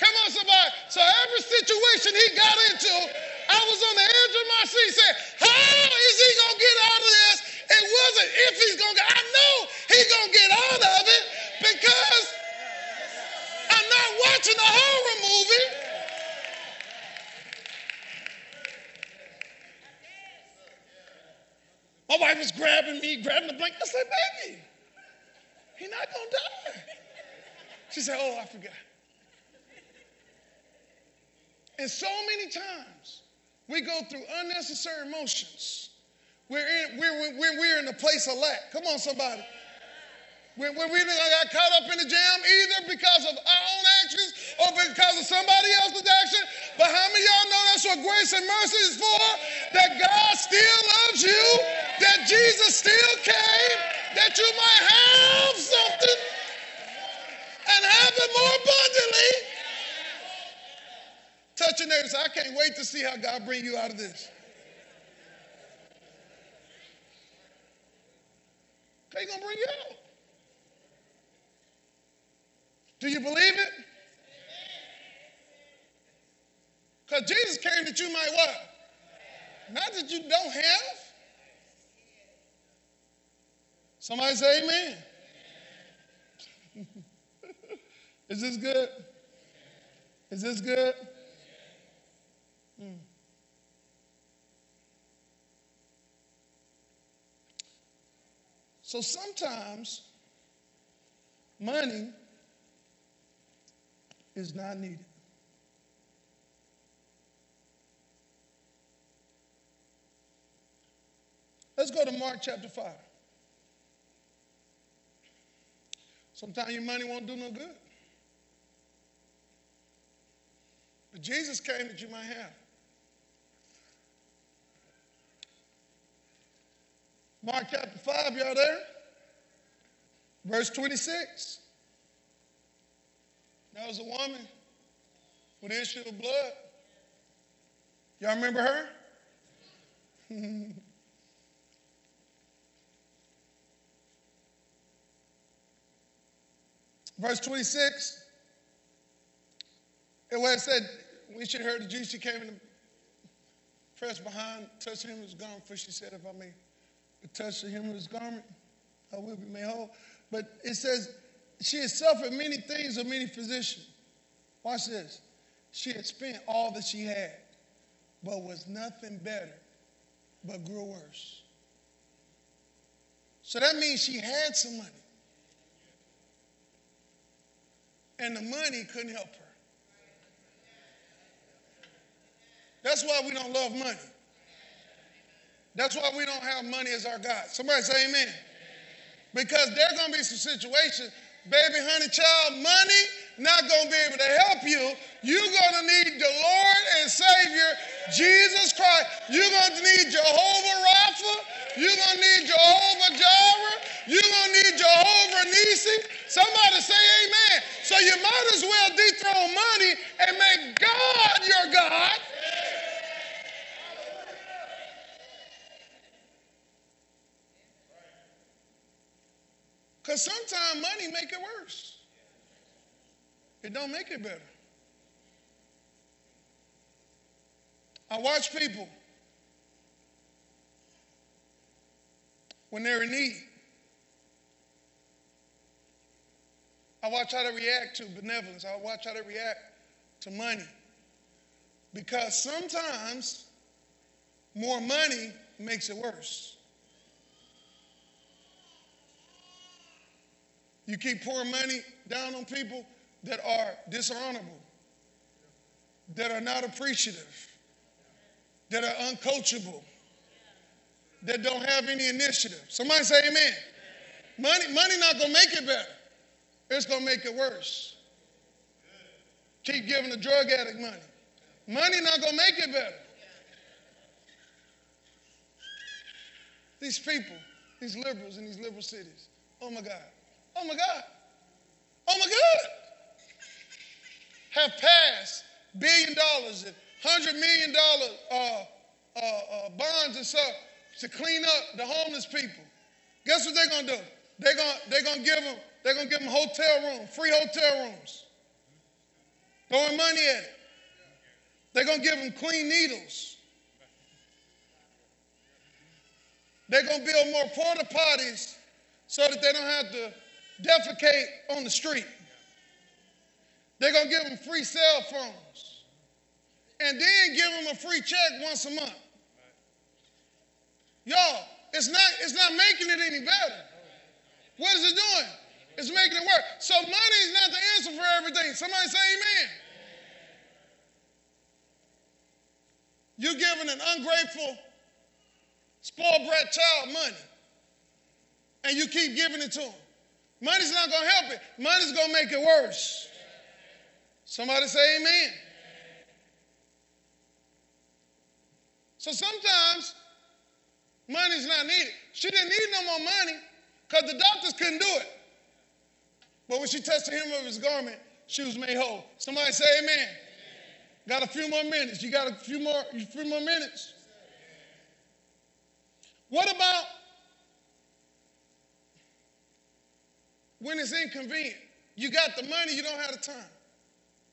Come on, somebody. So every situation he got into, I was on the edge of my seat saying, How is he gonna get out of this? It wasn't if he's gonna get, I know he's gonna get out of it because I'm not watching a horror movie. My wife was grabbing me, grabbing the blanket. I said, baby, he's not going to die. She said, oh, I forgot. And so many times we go through unnecessary emotions. We're in, we're, we're, we're in a place of lack. Come on, somebody. When, when we got caught up in the jam, either because of our own actions or because of somebody else's action. But how many y'all know that's what grace and mercy is for? That God still loves you, that Jesus still came, that you might have something and have it more abundantly. Touch your neighbor I can't wait to see how God bring you out of this. He's to bring you out. Do you believe it? Because Jesus came that you might what? Not that you don't have. Somebody say amen. Is this good? Is this good? Hmm. So sometimes money is not needed. Let's go to Mark chapter 5. Sometimes your money won't do no good. But Jesus came that you might have. Mark chapter 5, y'all there? Verse 26. That was a woman with issue of blood. Y'all remember her? Verse 26, it was said, when she heard the Jews, she came in the press behind, touched him with his garment, for she said, if I may touch the him with his garment, I will be made whole. But it says, she had suffered many things of many physicians. Watch this. She had spent all that she had, but was nothing better, but grew worse. So that means she had some money. And the money couldn't help her. That's why we don't love money. That's why we don't have money as our God. Somebody say amen. Because there are going to be some situations, baby, honey, child, money not going to be able to help you. You're going to need the Lord and Savior, Jesus Christ. You're going to need Jehovah Rapha. You're going to need Jehovah Jireh. You're going to need Jehovah Nissi. Somebody say amen. So you might as well dethrone money and make God your God. Because sometimes money make it worse. It don't make it better. I watch people when they're in need. I watch how they react to benevolence. I watch how they react to money. Because sometimes more money makes it worse. You keep pouring money down on people that are dishonorable, that are not appreciative, that are uncoachable, that don't have any initiative. Somebody say amen. Money, money not gonna make it better. It's gonna make it worse. Keep giving the drug addict money. Money not gonna make it better. These people, these liberals in these liberal cities, oh my God, oh my God, oh my God, have passed billion dollars and hundred million dollar uh, uh, uh, bonds and stuff to clean up the homeless people. Guess what they're gonna do? They're gonna they're gonna give them they're gonna give them hotel rooms, free hotel rooms, throwing money at it. They're gonna give them clean needles. They're gonna build more porta potties so that they don't have to defecate on the street. They're gonna give them free cell phones, and then give them a free check once a month. Y'all, it's not it's not making it any better. What is it doing? It's making it work. So money is not the answer for everything. Somebody say amen. You're giving an ungrateful, spoiled brat child money, and you keep giving it to him. Money's not going to help it. Money's going to make it worse. Somebody say amen. So sometimes money's not needed. She didn't need no more money because the doctors couldn't do it. But when she touched the hem of his garment, she was made whole. Somebody say amen. amen. Got a few more minutes. You got a few more, a few more minutes. What about when it's inconvenient? You got the money, you don't have the time.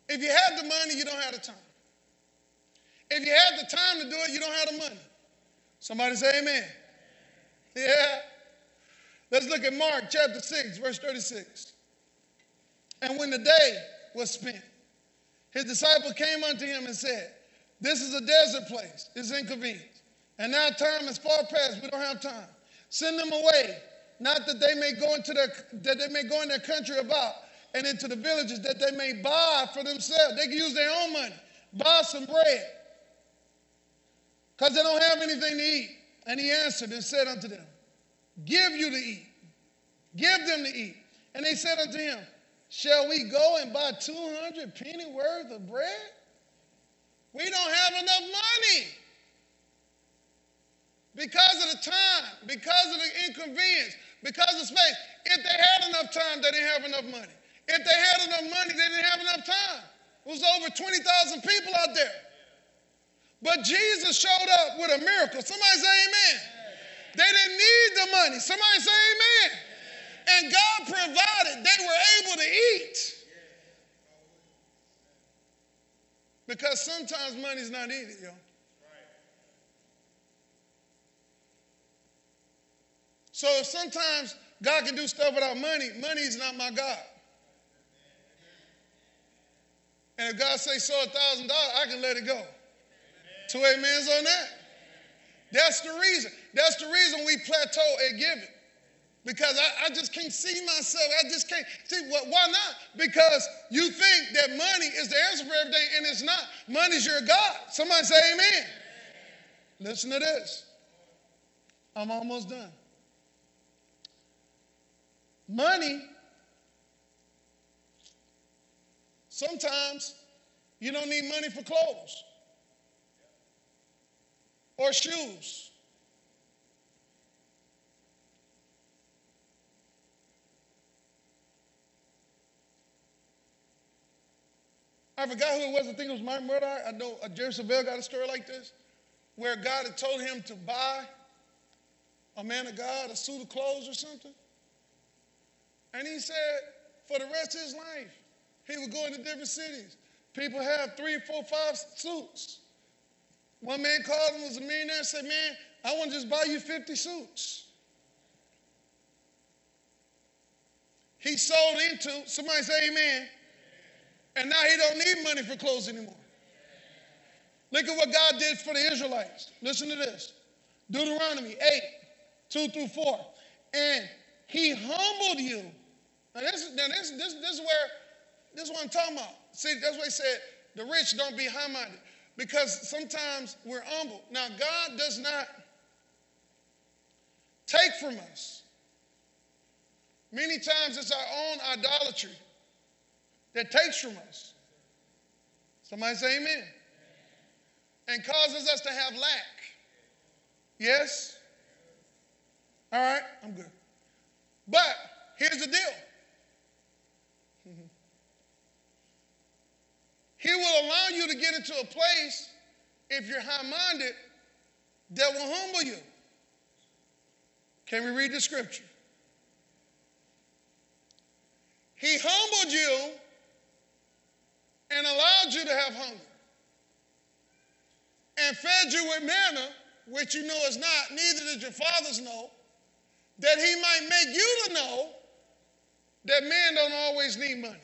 If you have the money, you don't have the time. If you have the time to do it, you don't have the money. Somebody say amen. Yeah. Let's look at Mark chapter 6, verse 36. And when the day was spent, his disciple came unto him and said, This is a desert place. It's inconvenient. And now time is far past. We don't have time. Send them away, not that they may go into their that they may go in their country about and into the villages that they may buy for themselves. They can use their own money, buy some bread. Because they don't have anything to eat. And he answered and said unto them, Give you to eat. Give them to eat. And they said unto him, Shall we go and buy 200 penny worth of bread? We don't have enough money. because of the time, because of the inconvenience, because of space. If they had enough time, they didn't have enough money. If they had enough money, they didn't have enough time. It was over 20,000 people out there. But Jesus showed up with a miracle. Somebody say amen. They didn't need the money. Somebody say amen. And God provided. They were able to eat. Because sometimes money's not needed, yo. So if sometimes God can do stuff without money, money is not my God. And if God say sow a thousand dollars, I can let it go. Two amens on that. That's the reason. That's the reason we plateau at giving. Because I, I, just can't see myself. I just can't see what, why not? Because you think that money is the answer for everything, and it's not. Money's your God. Somebody say amen. Listen to this. I'm almost done. Money, sometimes you don't need money for clothes or shoes I forgot who it was. I think it was Mike Murdock. I know uh, Jerry Savelle got a story like this, where God had told him to buy a man of God a suit of clothes or something. And he said, for the rest of his life, he would go into different cities. People have three, four, five suits. One man called him, was a millionaire, and said, Man, I want to just buy you 50 suits. He sold into, somebody say amen, and now he don't need money for clothes anymore. Look at what God did for the Israelites. Listen to this. Deuteronomy 8, 2 through 4. And he humbled you. Now this, now this, this, this is where, this is what I'm talking about. See, that's why he said, the rich don't be high-minded. Because sometimes we're humble. Now, God does not take from us. Many times it's our own idolatry that takes from us. Somebody say amen. And causes us to have lack. Yes? All right, I'm good. But here's the deal He will allow you to get into a place, if you're high minded, that will humble you. Can we read the scripture? He humbled you and allowed you to have hunger and fed you with manna, which you know is not, neither did your fathers know, that he might make you to know that men don't always need money.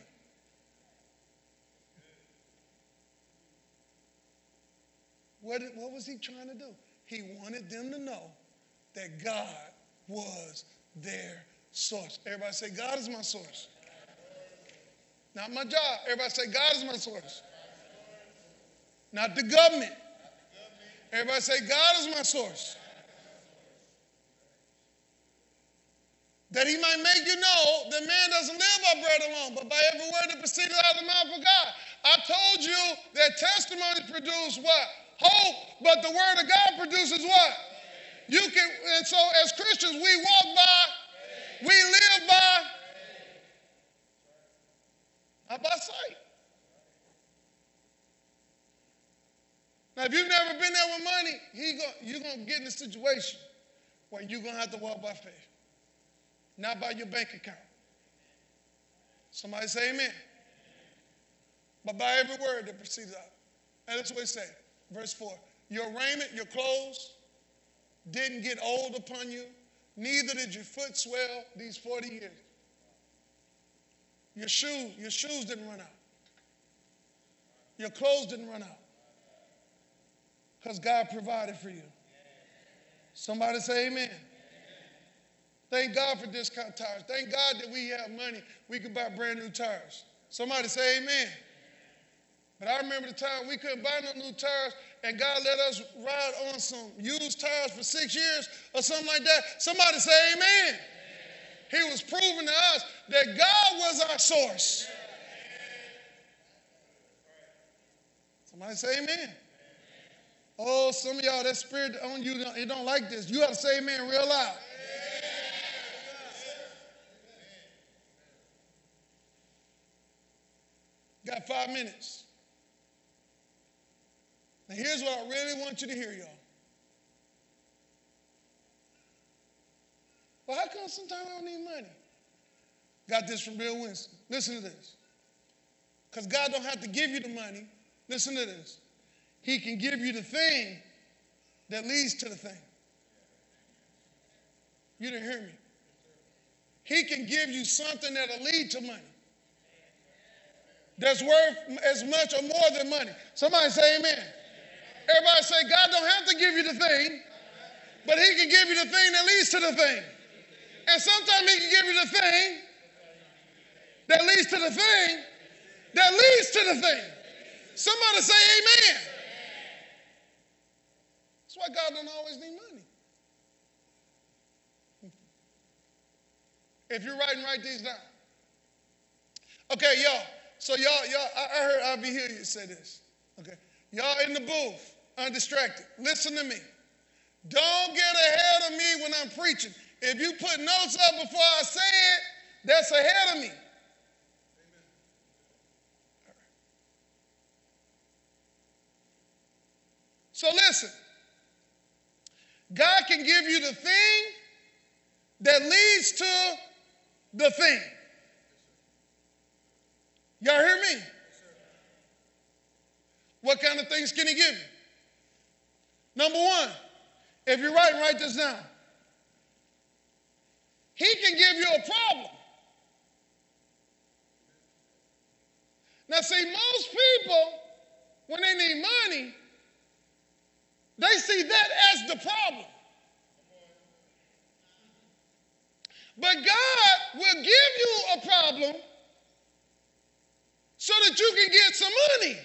What, what was he trying to do? He wanted them to know that God was their source. Everybody say, God is my source. Not my job. Everybody say, God is my source. Not the government. Everybody say, God is my source. That he might make you know that man doesn't live by bread alone, but by every word that proceeds out of the mouth of God. I told you that testimony produce what? Hope, but the word of God produces what? You can, and so as Christians, we walk by, we live by, not by sight. Now, if you've never been there with money, he go, you're going to get in a situation where you're going to have to walk by faith, not by your bank account. Somebody say amen. But by every word that proceeds out. And that's what he said. Verse 4 Your raiment, your clothes didn't get old upon you, neither did your foot swell these 40 years. Your shoes, your shoes didn't run out. Your clothes didn't run out. Because God provided for you. Somebody say amen. Thank God for discount tires. Thank God that we have money. We can buy brand new tires. Somebody say amen. But I remember the time we couldn't buy no new tires, and God let us ride on some used tires for six years or something like that. Somebody say amen. He was proving to us that God was our source. Somebody say amen. Oh, some of y'all, that spirit on you, it don't like this. You got to say amen real loud. Got five minutes. Now, here's what I really want you to hear, y'all. Well, how come sometimes I don't need money? Got this from Bill Winston. Listen to this. Because God don't have to give you the money. Listen to this. He can give you the thing that leads to the thing. You didn't hear me. He can give you something that'll lead to money. That's worth as much or more than money. Somebody say amen. Everybody say, God don't have to give you the thing, but He can give you the thing that leads to the thing. And sometimes He can give you the thing that leads to the thing that leads to the thing. Somebody say amen. That's why God don't always need money. If you're writing, write these down. Okay, y'all. So y'all, y'all, I, heard I'll be here. You say this. Okay, y'all in the booth, undistracted. Listen to me. Don't get ahead of me when I'm preaching. If you put notes up before I say it, that's ahead of me. So listen. God can give you the thing that leads to the thing. Y'all hear me? What kind of things can He give you? Number one, if you're writing, write this down. He can give you a problem. Now, see, most people, when they need money, they see that as the problem. But God will give you a problem so that you can get some money.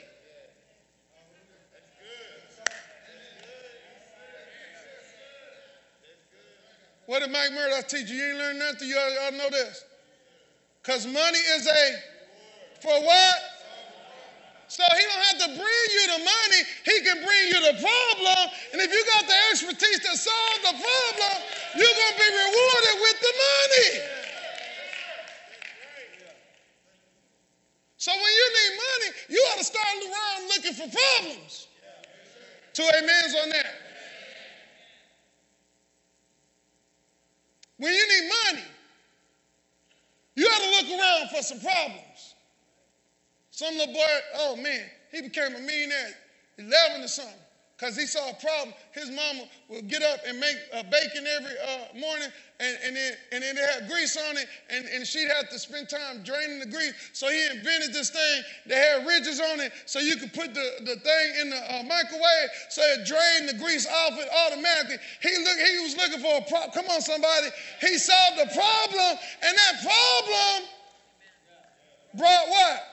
What did Mike Murdock teach you? You ain't learned nothing. You all know this. Because money is a, for what? So he don't have to bring you the money, he can bring you the problem. And if you got the expertise to solve the problem, you're going to be rewarded with the money. So when you need money, you ought to start around looking for problems. Two amens on that. When you need money, you ought to look around for some problems. Some little boy, oh man, he became a millionaire, 11 or something because he saw a problem. His mama would get up and make uh, bacon every uh, morning, and, and, then, and then it had grease on it, and, and she'd have to spend time draining the grease. So he invented this thing that had ridges on it, so you could put the, the thing in the uh, microwave, so it drained the grease off it automatically. He, look, he was looking for a problem. Come on, somebody. He solved a problem, and that problem brought what?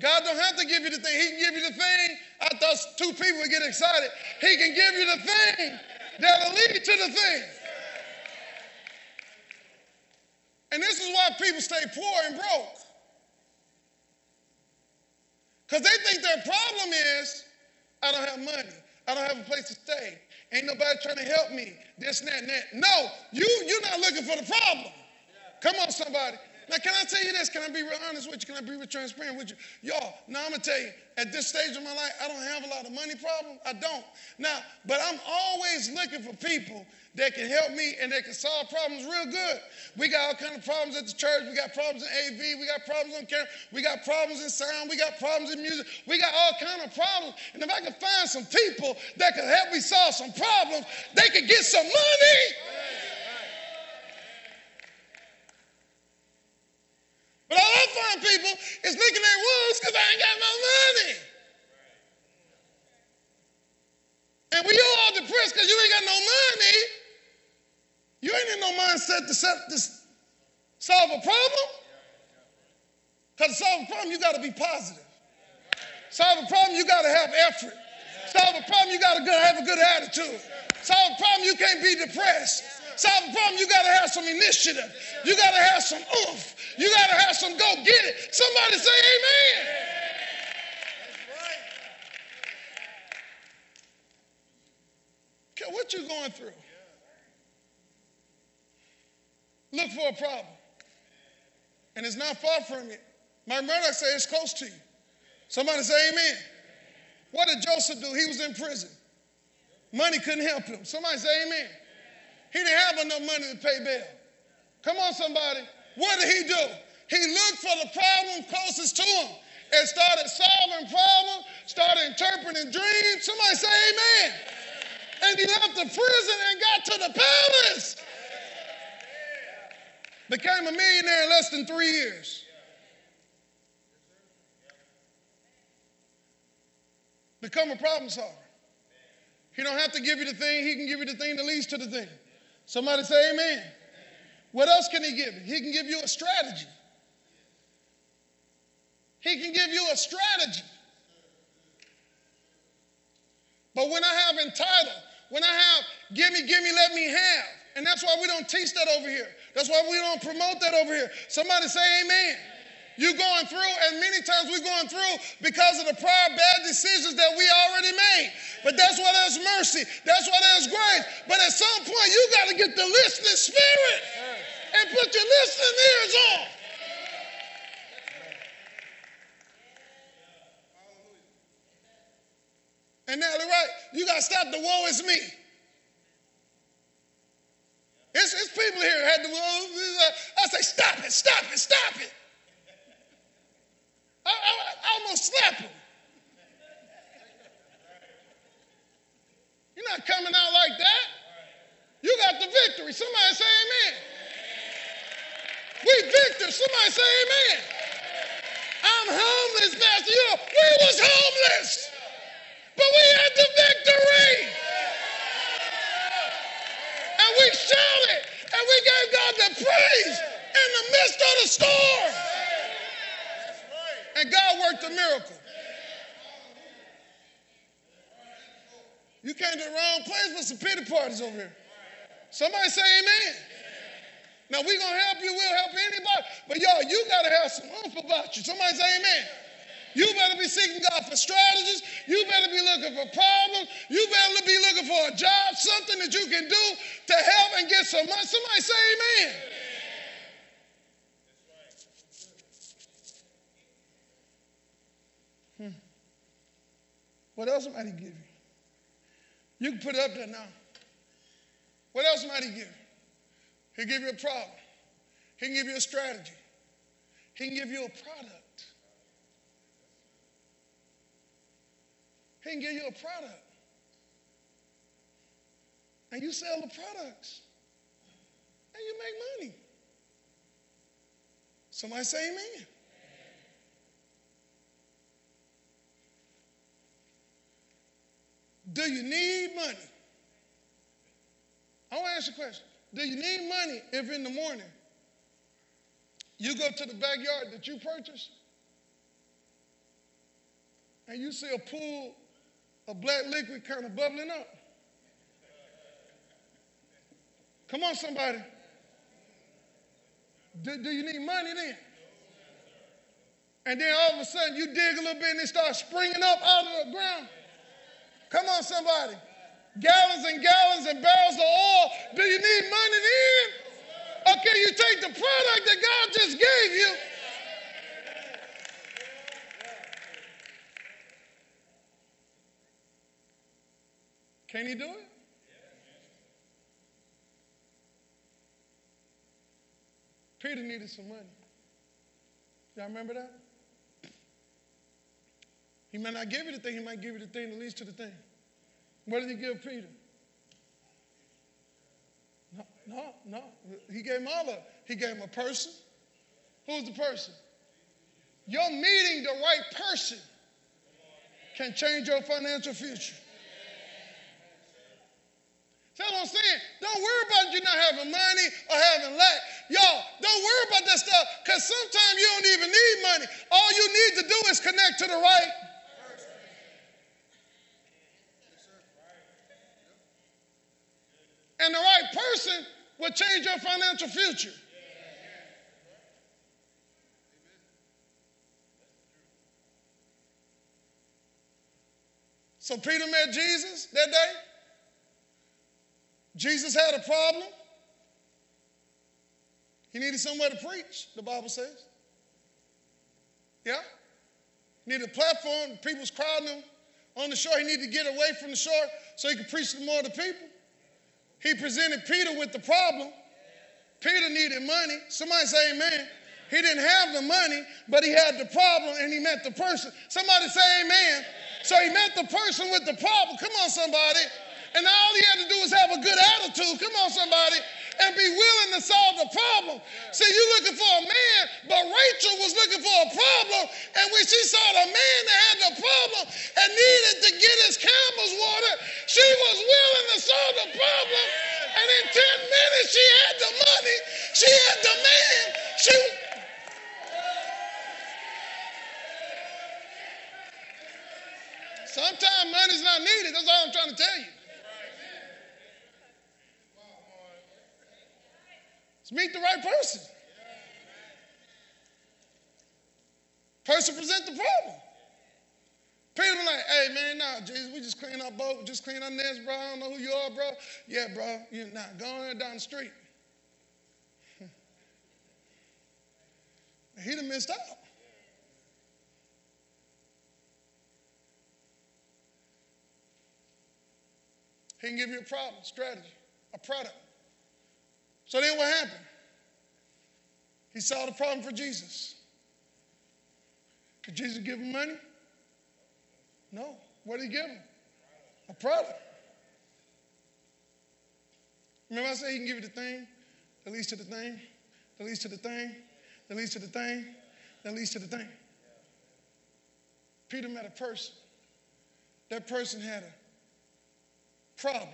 God don't have to give you the thing. He can give you the thing. I thought two people would get excited. He can give you the thing that'll lead to the thing. And this is why people stay poor and broke. Because they think their problem is, I don't have money. I don't have a place to stay. Ain't nobody trying to help me. This that and that. No, you, you're not looking for the problem. Come on, somebody. Now, can I tell you this? Can I be real honest with you? Can I be real transparent with you? Y'all, now I'm going to tell you, at this stage of my life, I don't have a lot of money problem. I don't. Now, but I'm always looking for people that can help me and that can solve problems real good. We got all kind of problems at the church. We got problems in AV. We got problems on camera. We got problems in sound. We got problems in music. We got all kind of problems. And if I can find some people that can help me solve some problems, they can get some money. But all I find people is licking their wounds because I ain't got no money. And when you're all depressed because you ain't got no money, you ain't in no mindset to, to solve a problem. Because to solve a problem, you got to be positive. Solve a problem, you got to have effort. Solve a problem, you got to have a good attitude. Solve a problem, you can't be depressed. Solve a problem, you got to have some initiative. You got to have some oomph. You got to have some go get it. Somebody say amen. what you're going through. Look for a problem. And it's not far from you. My brother say it's close to you. Somebody say amen. What did Joseph do? He was in prison. Money couldn't help him. Somebody say amen. He didn't have enough money to pay bail. Come on, somebody. What did he do? He looked for the problem closest to him and started solving problems, started interpreting dreams. Somebody say amen. And he left the prison and got to the palace. Became a millionaire in less than three years. Become a problem solver. He don't have to give you the thing, he can give you the thing that leads to the thing. Somebody say amen. What else can he give? He can give you a strategy. He can give you a strategy. But when I have entitled, when I have give me, give me, let me have, and that's why we don't teach that over here. That's why we don't promote that over here. Somebody say amen. You're going through, and many times we're going through because of the prior bad decisions that we already made. But that's why there's mercy. That's why there's grace. But at some point, you got to get the listening spirit and put your listening ears on. And Natalie right, you got to stop the woe is me. It's, it's people here had the woe. I say, stop it, stop it, stop it. I, I, I almost slapped him. You're not coming out like that. You got the victory. Somebody say amen. We victors. Somebody say amen. I'm homeless, Pastor. You know, we was homeless, but we had the victory. And we shouted and we gave God the praise in the midst of the storm. And God worked a miracle. You came to the wrong place for some pity parties over here. Somebody say amen. Now we're gonna help you, we'll help anybody, but y'all, you gotta have some oomph about you. Somebody say amen. You better be seeking God for strategies. You better be looking for problems. You better be looking for a job, something that you can do to help and get some money. Somebody say amen. Hmm. What else might he give you? You can put it up there now. What else might he give you? He'll give you a problem. He can give you a strategy. He can give you a product. He can give you a product. And you sell the products. And you make money. Somebody say amen. Do you need money? I want to ask you a question. Do you need money if in the morning you go to the backyard that you purchased and you see a pool of black liquid kind of bubbling up? Come on, somebody. Do, do you need money then? And then all of a sudden you dig a little bit and it starts springing up out of the ground. Come on, somebody. Gallons and gallons and barrels of oil. Do you need money then? Okay, you take the product that God just gave you. Can he do it? Peter needed some money. Y'all remember that? He might not give you the thing, he might give you the thing that leads to the thing. What did he give Peter? No, no, no. He gave him all of. He gave him a person. Who's the person? Your meeting the right person can change your financial future. That's what I'm saying. Don't worry about you not having money or having lack. Y'all, don't worry about that stuff because sometimes you don't even need money. All you need to do is connect to the right and the right person will change your financial future. So Peter met Jesus that day. Jesus had a problem. He needed somewhere to preach, the Bible says. Yeah? Needed a platform. People was crowding him on the shore. He needed to get away from the shore so he could preach to more the people. He presented Peter with the problem. Peter needed money. Somebody say amen. He didn't have the money, but he had the problem and he met the person. Somebody say amen. So he met the person with the problem. Come on, somebody. And all he had to do was have a good attitude. Come on, somebody and be willing to solve the problem. See, you're looking for a man, but Rachel was looking for a problem, and when she saw the man that had the problem and needed to get his camels water, she was willing to solve the problem. And in 10 minutes, she had the money, she had the man, she Sometimes money's not needed. That's all I'm trying to tell you. Meet the right person. Person present the problem. Peter like, hey man, nah, Jesus, we just clean our boat, just clean our nets, bro. I don't know who you are, bro. Yeah, bro. You nah, go on down the street. he done missed out. He can give you a problem, strategy, a product. So then what happened? He solved the problem for Jesus. Could Jesus give him money? No. What did he give him? A product. Remember I said he can give you the thing, that leads to the thing, that leads to the thing, that leads to the thing, that leads to the thing. Peter met a person. That person had a problem.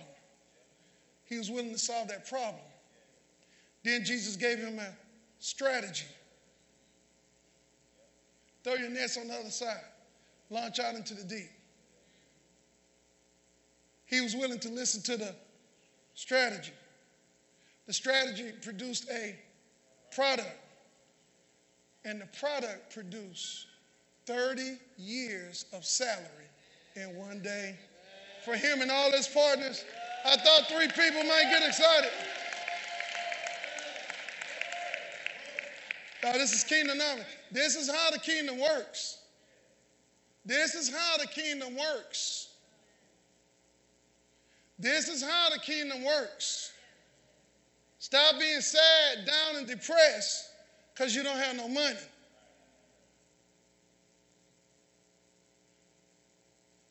He was willing to solve that problem. Then Jesus gave him a strategy. Throw your nets on the other side, launch out into the deep. He was willing to listen to the strategy. The strategy produced a product, and the product produced 30 years of salary in one day. For him and all his partners, I thought three people might get excited. Now, this is kingdom knowledge. This is how the kingdom works. This is how the kingdom works. This is how the kingdom works. Stop being sad, down, and depressed because you don't have no money.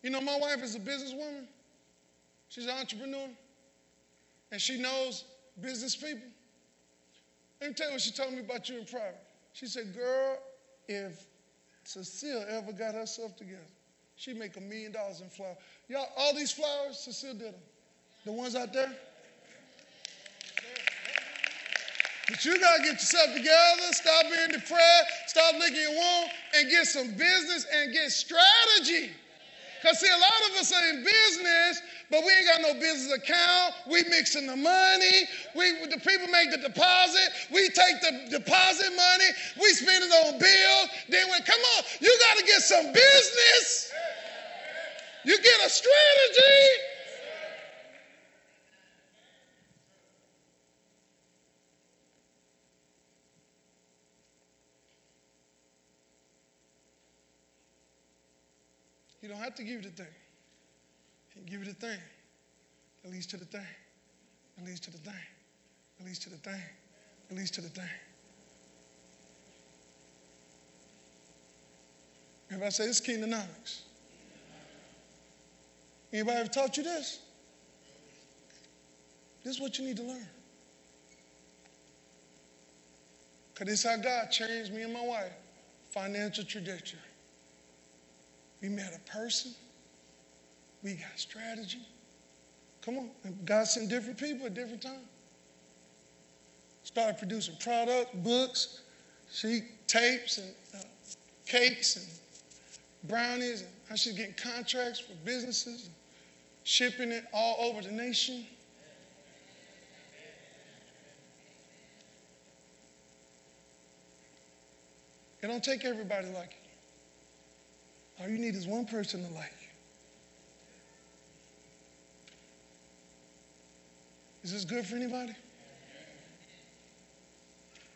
You know, my wife is a businesswoman. She's an entrepreneur. And she knows business people. Let me tell you what she told me about you in private. She said, Girl, if Cecile ever got herself together, she'd make a million dollars in flowers. Y'all, all these flowers, Cecile did them. The ones out there. But you got to get yourself together, stop being depressed, stop licking your wound, and get some business and get strategy. Because, see, a lot of us are in business, but we ain't got no business account. We mixing the money. We, the people make the deposit. We take the deposit money. We spend it on bills. Then when, come on, you got to get some business. You get a strategy. Have to give you the thing. He give you the thing. That leads to the thing. That leads to the thing. That leads to the thing. That leads to the thing. Everybody say this is kingdonomics. Anybody ever taught you this? This is what you need to learn. Because this is how God changed me and my wife. Financial trajectory. We met a person. We got strategy. Come on. God sent different people at different times. Started producing product, books, she tapes and uh, cakes and brownies. And how she's getting contracts for businesses, and shipping it all over the nation. It don't take everybody like you. All you need is one person to like you. Is this good for anybody?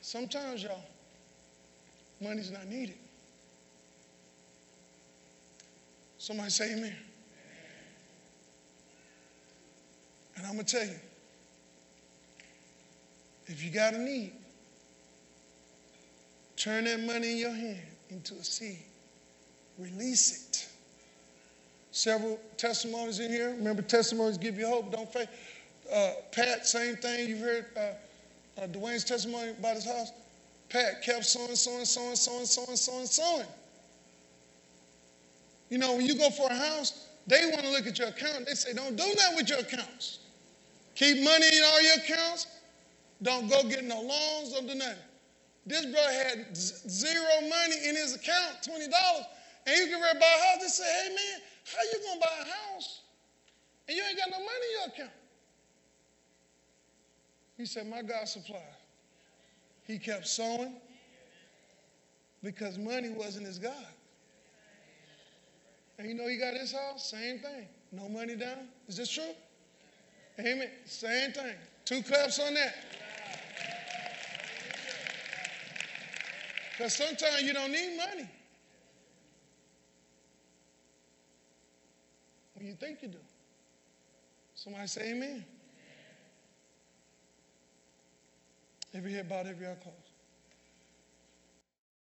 Sometimes, y'all, money's not needed. Somebody say amen. And I'm going to tell you if you got a need, turn that money in your hand into a seed, release it. Several testimonies in here. Remember, testimonies give you hope. Don't faith. Uh, Pat, same thing. You've heard uh, uh, Dwayne's testimony about his house. Pat kept sowing, sowing, sowing, sowing, sowing, sowing, sowing. You know, when you go for a house, they want to look at your account. They say, don't do that with your accounts. Keep money in all your accounts. Don't go get no loans. Don't do nothing. This brother had zero money in his account, $20. And you can ready buy a house. They say, hey, man, how you to buy a house and you ain't got no money in your account? He said, my God supplied. He kept sowing because money wasn't his God. And you know he got his house? Same thing. No money down. Is this true? Amen. Same thing. Two claps on that. Because sometimes you don't need money. When you think you do. Somebody say amen. Every head bowed, every eye closed.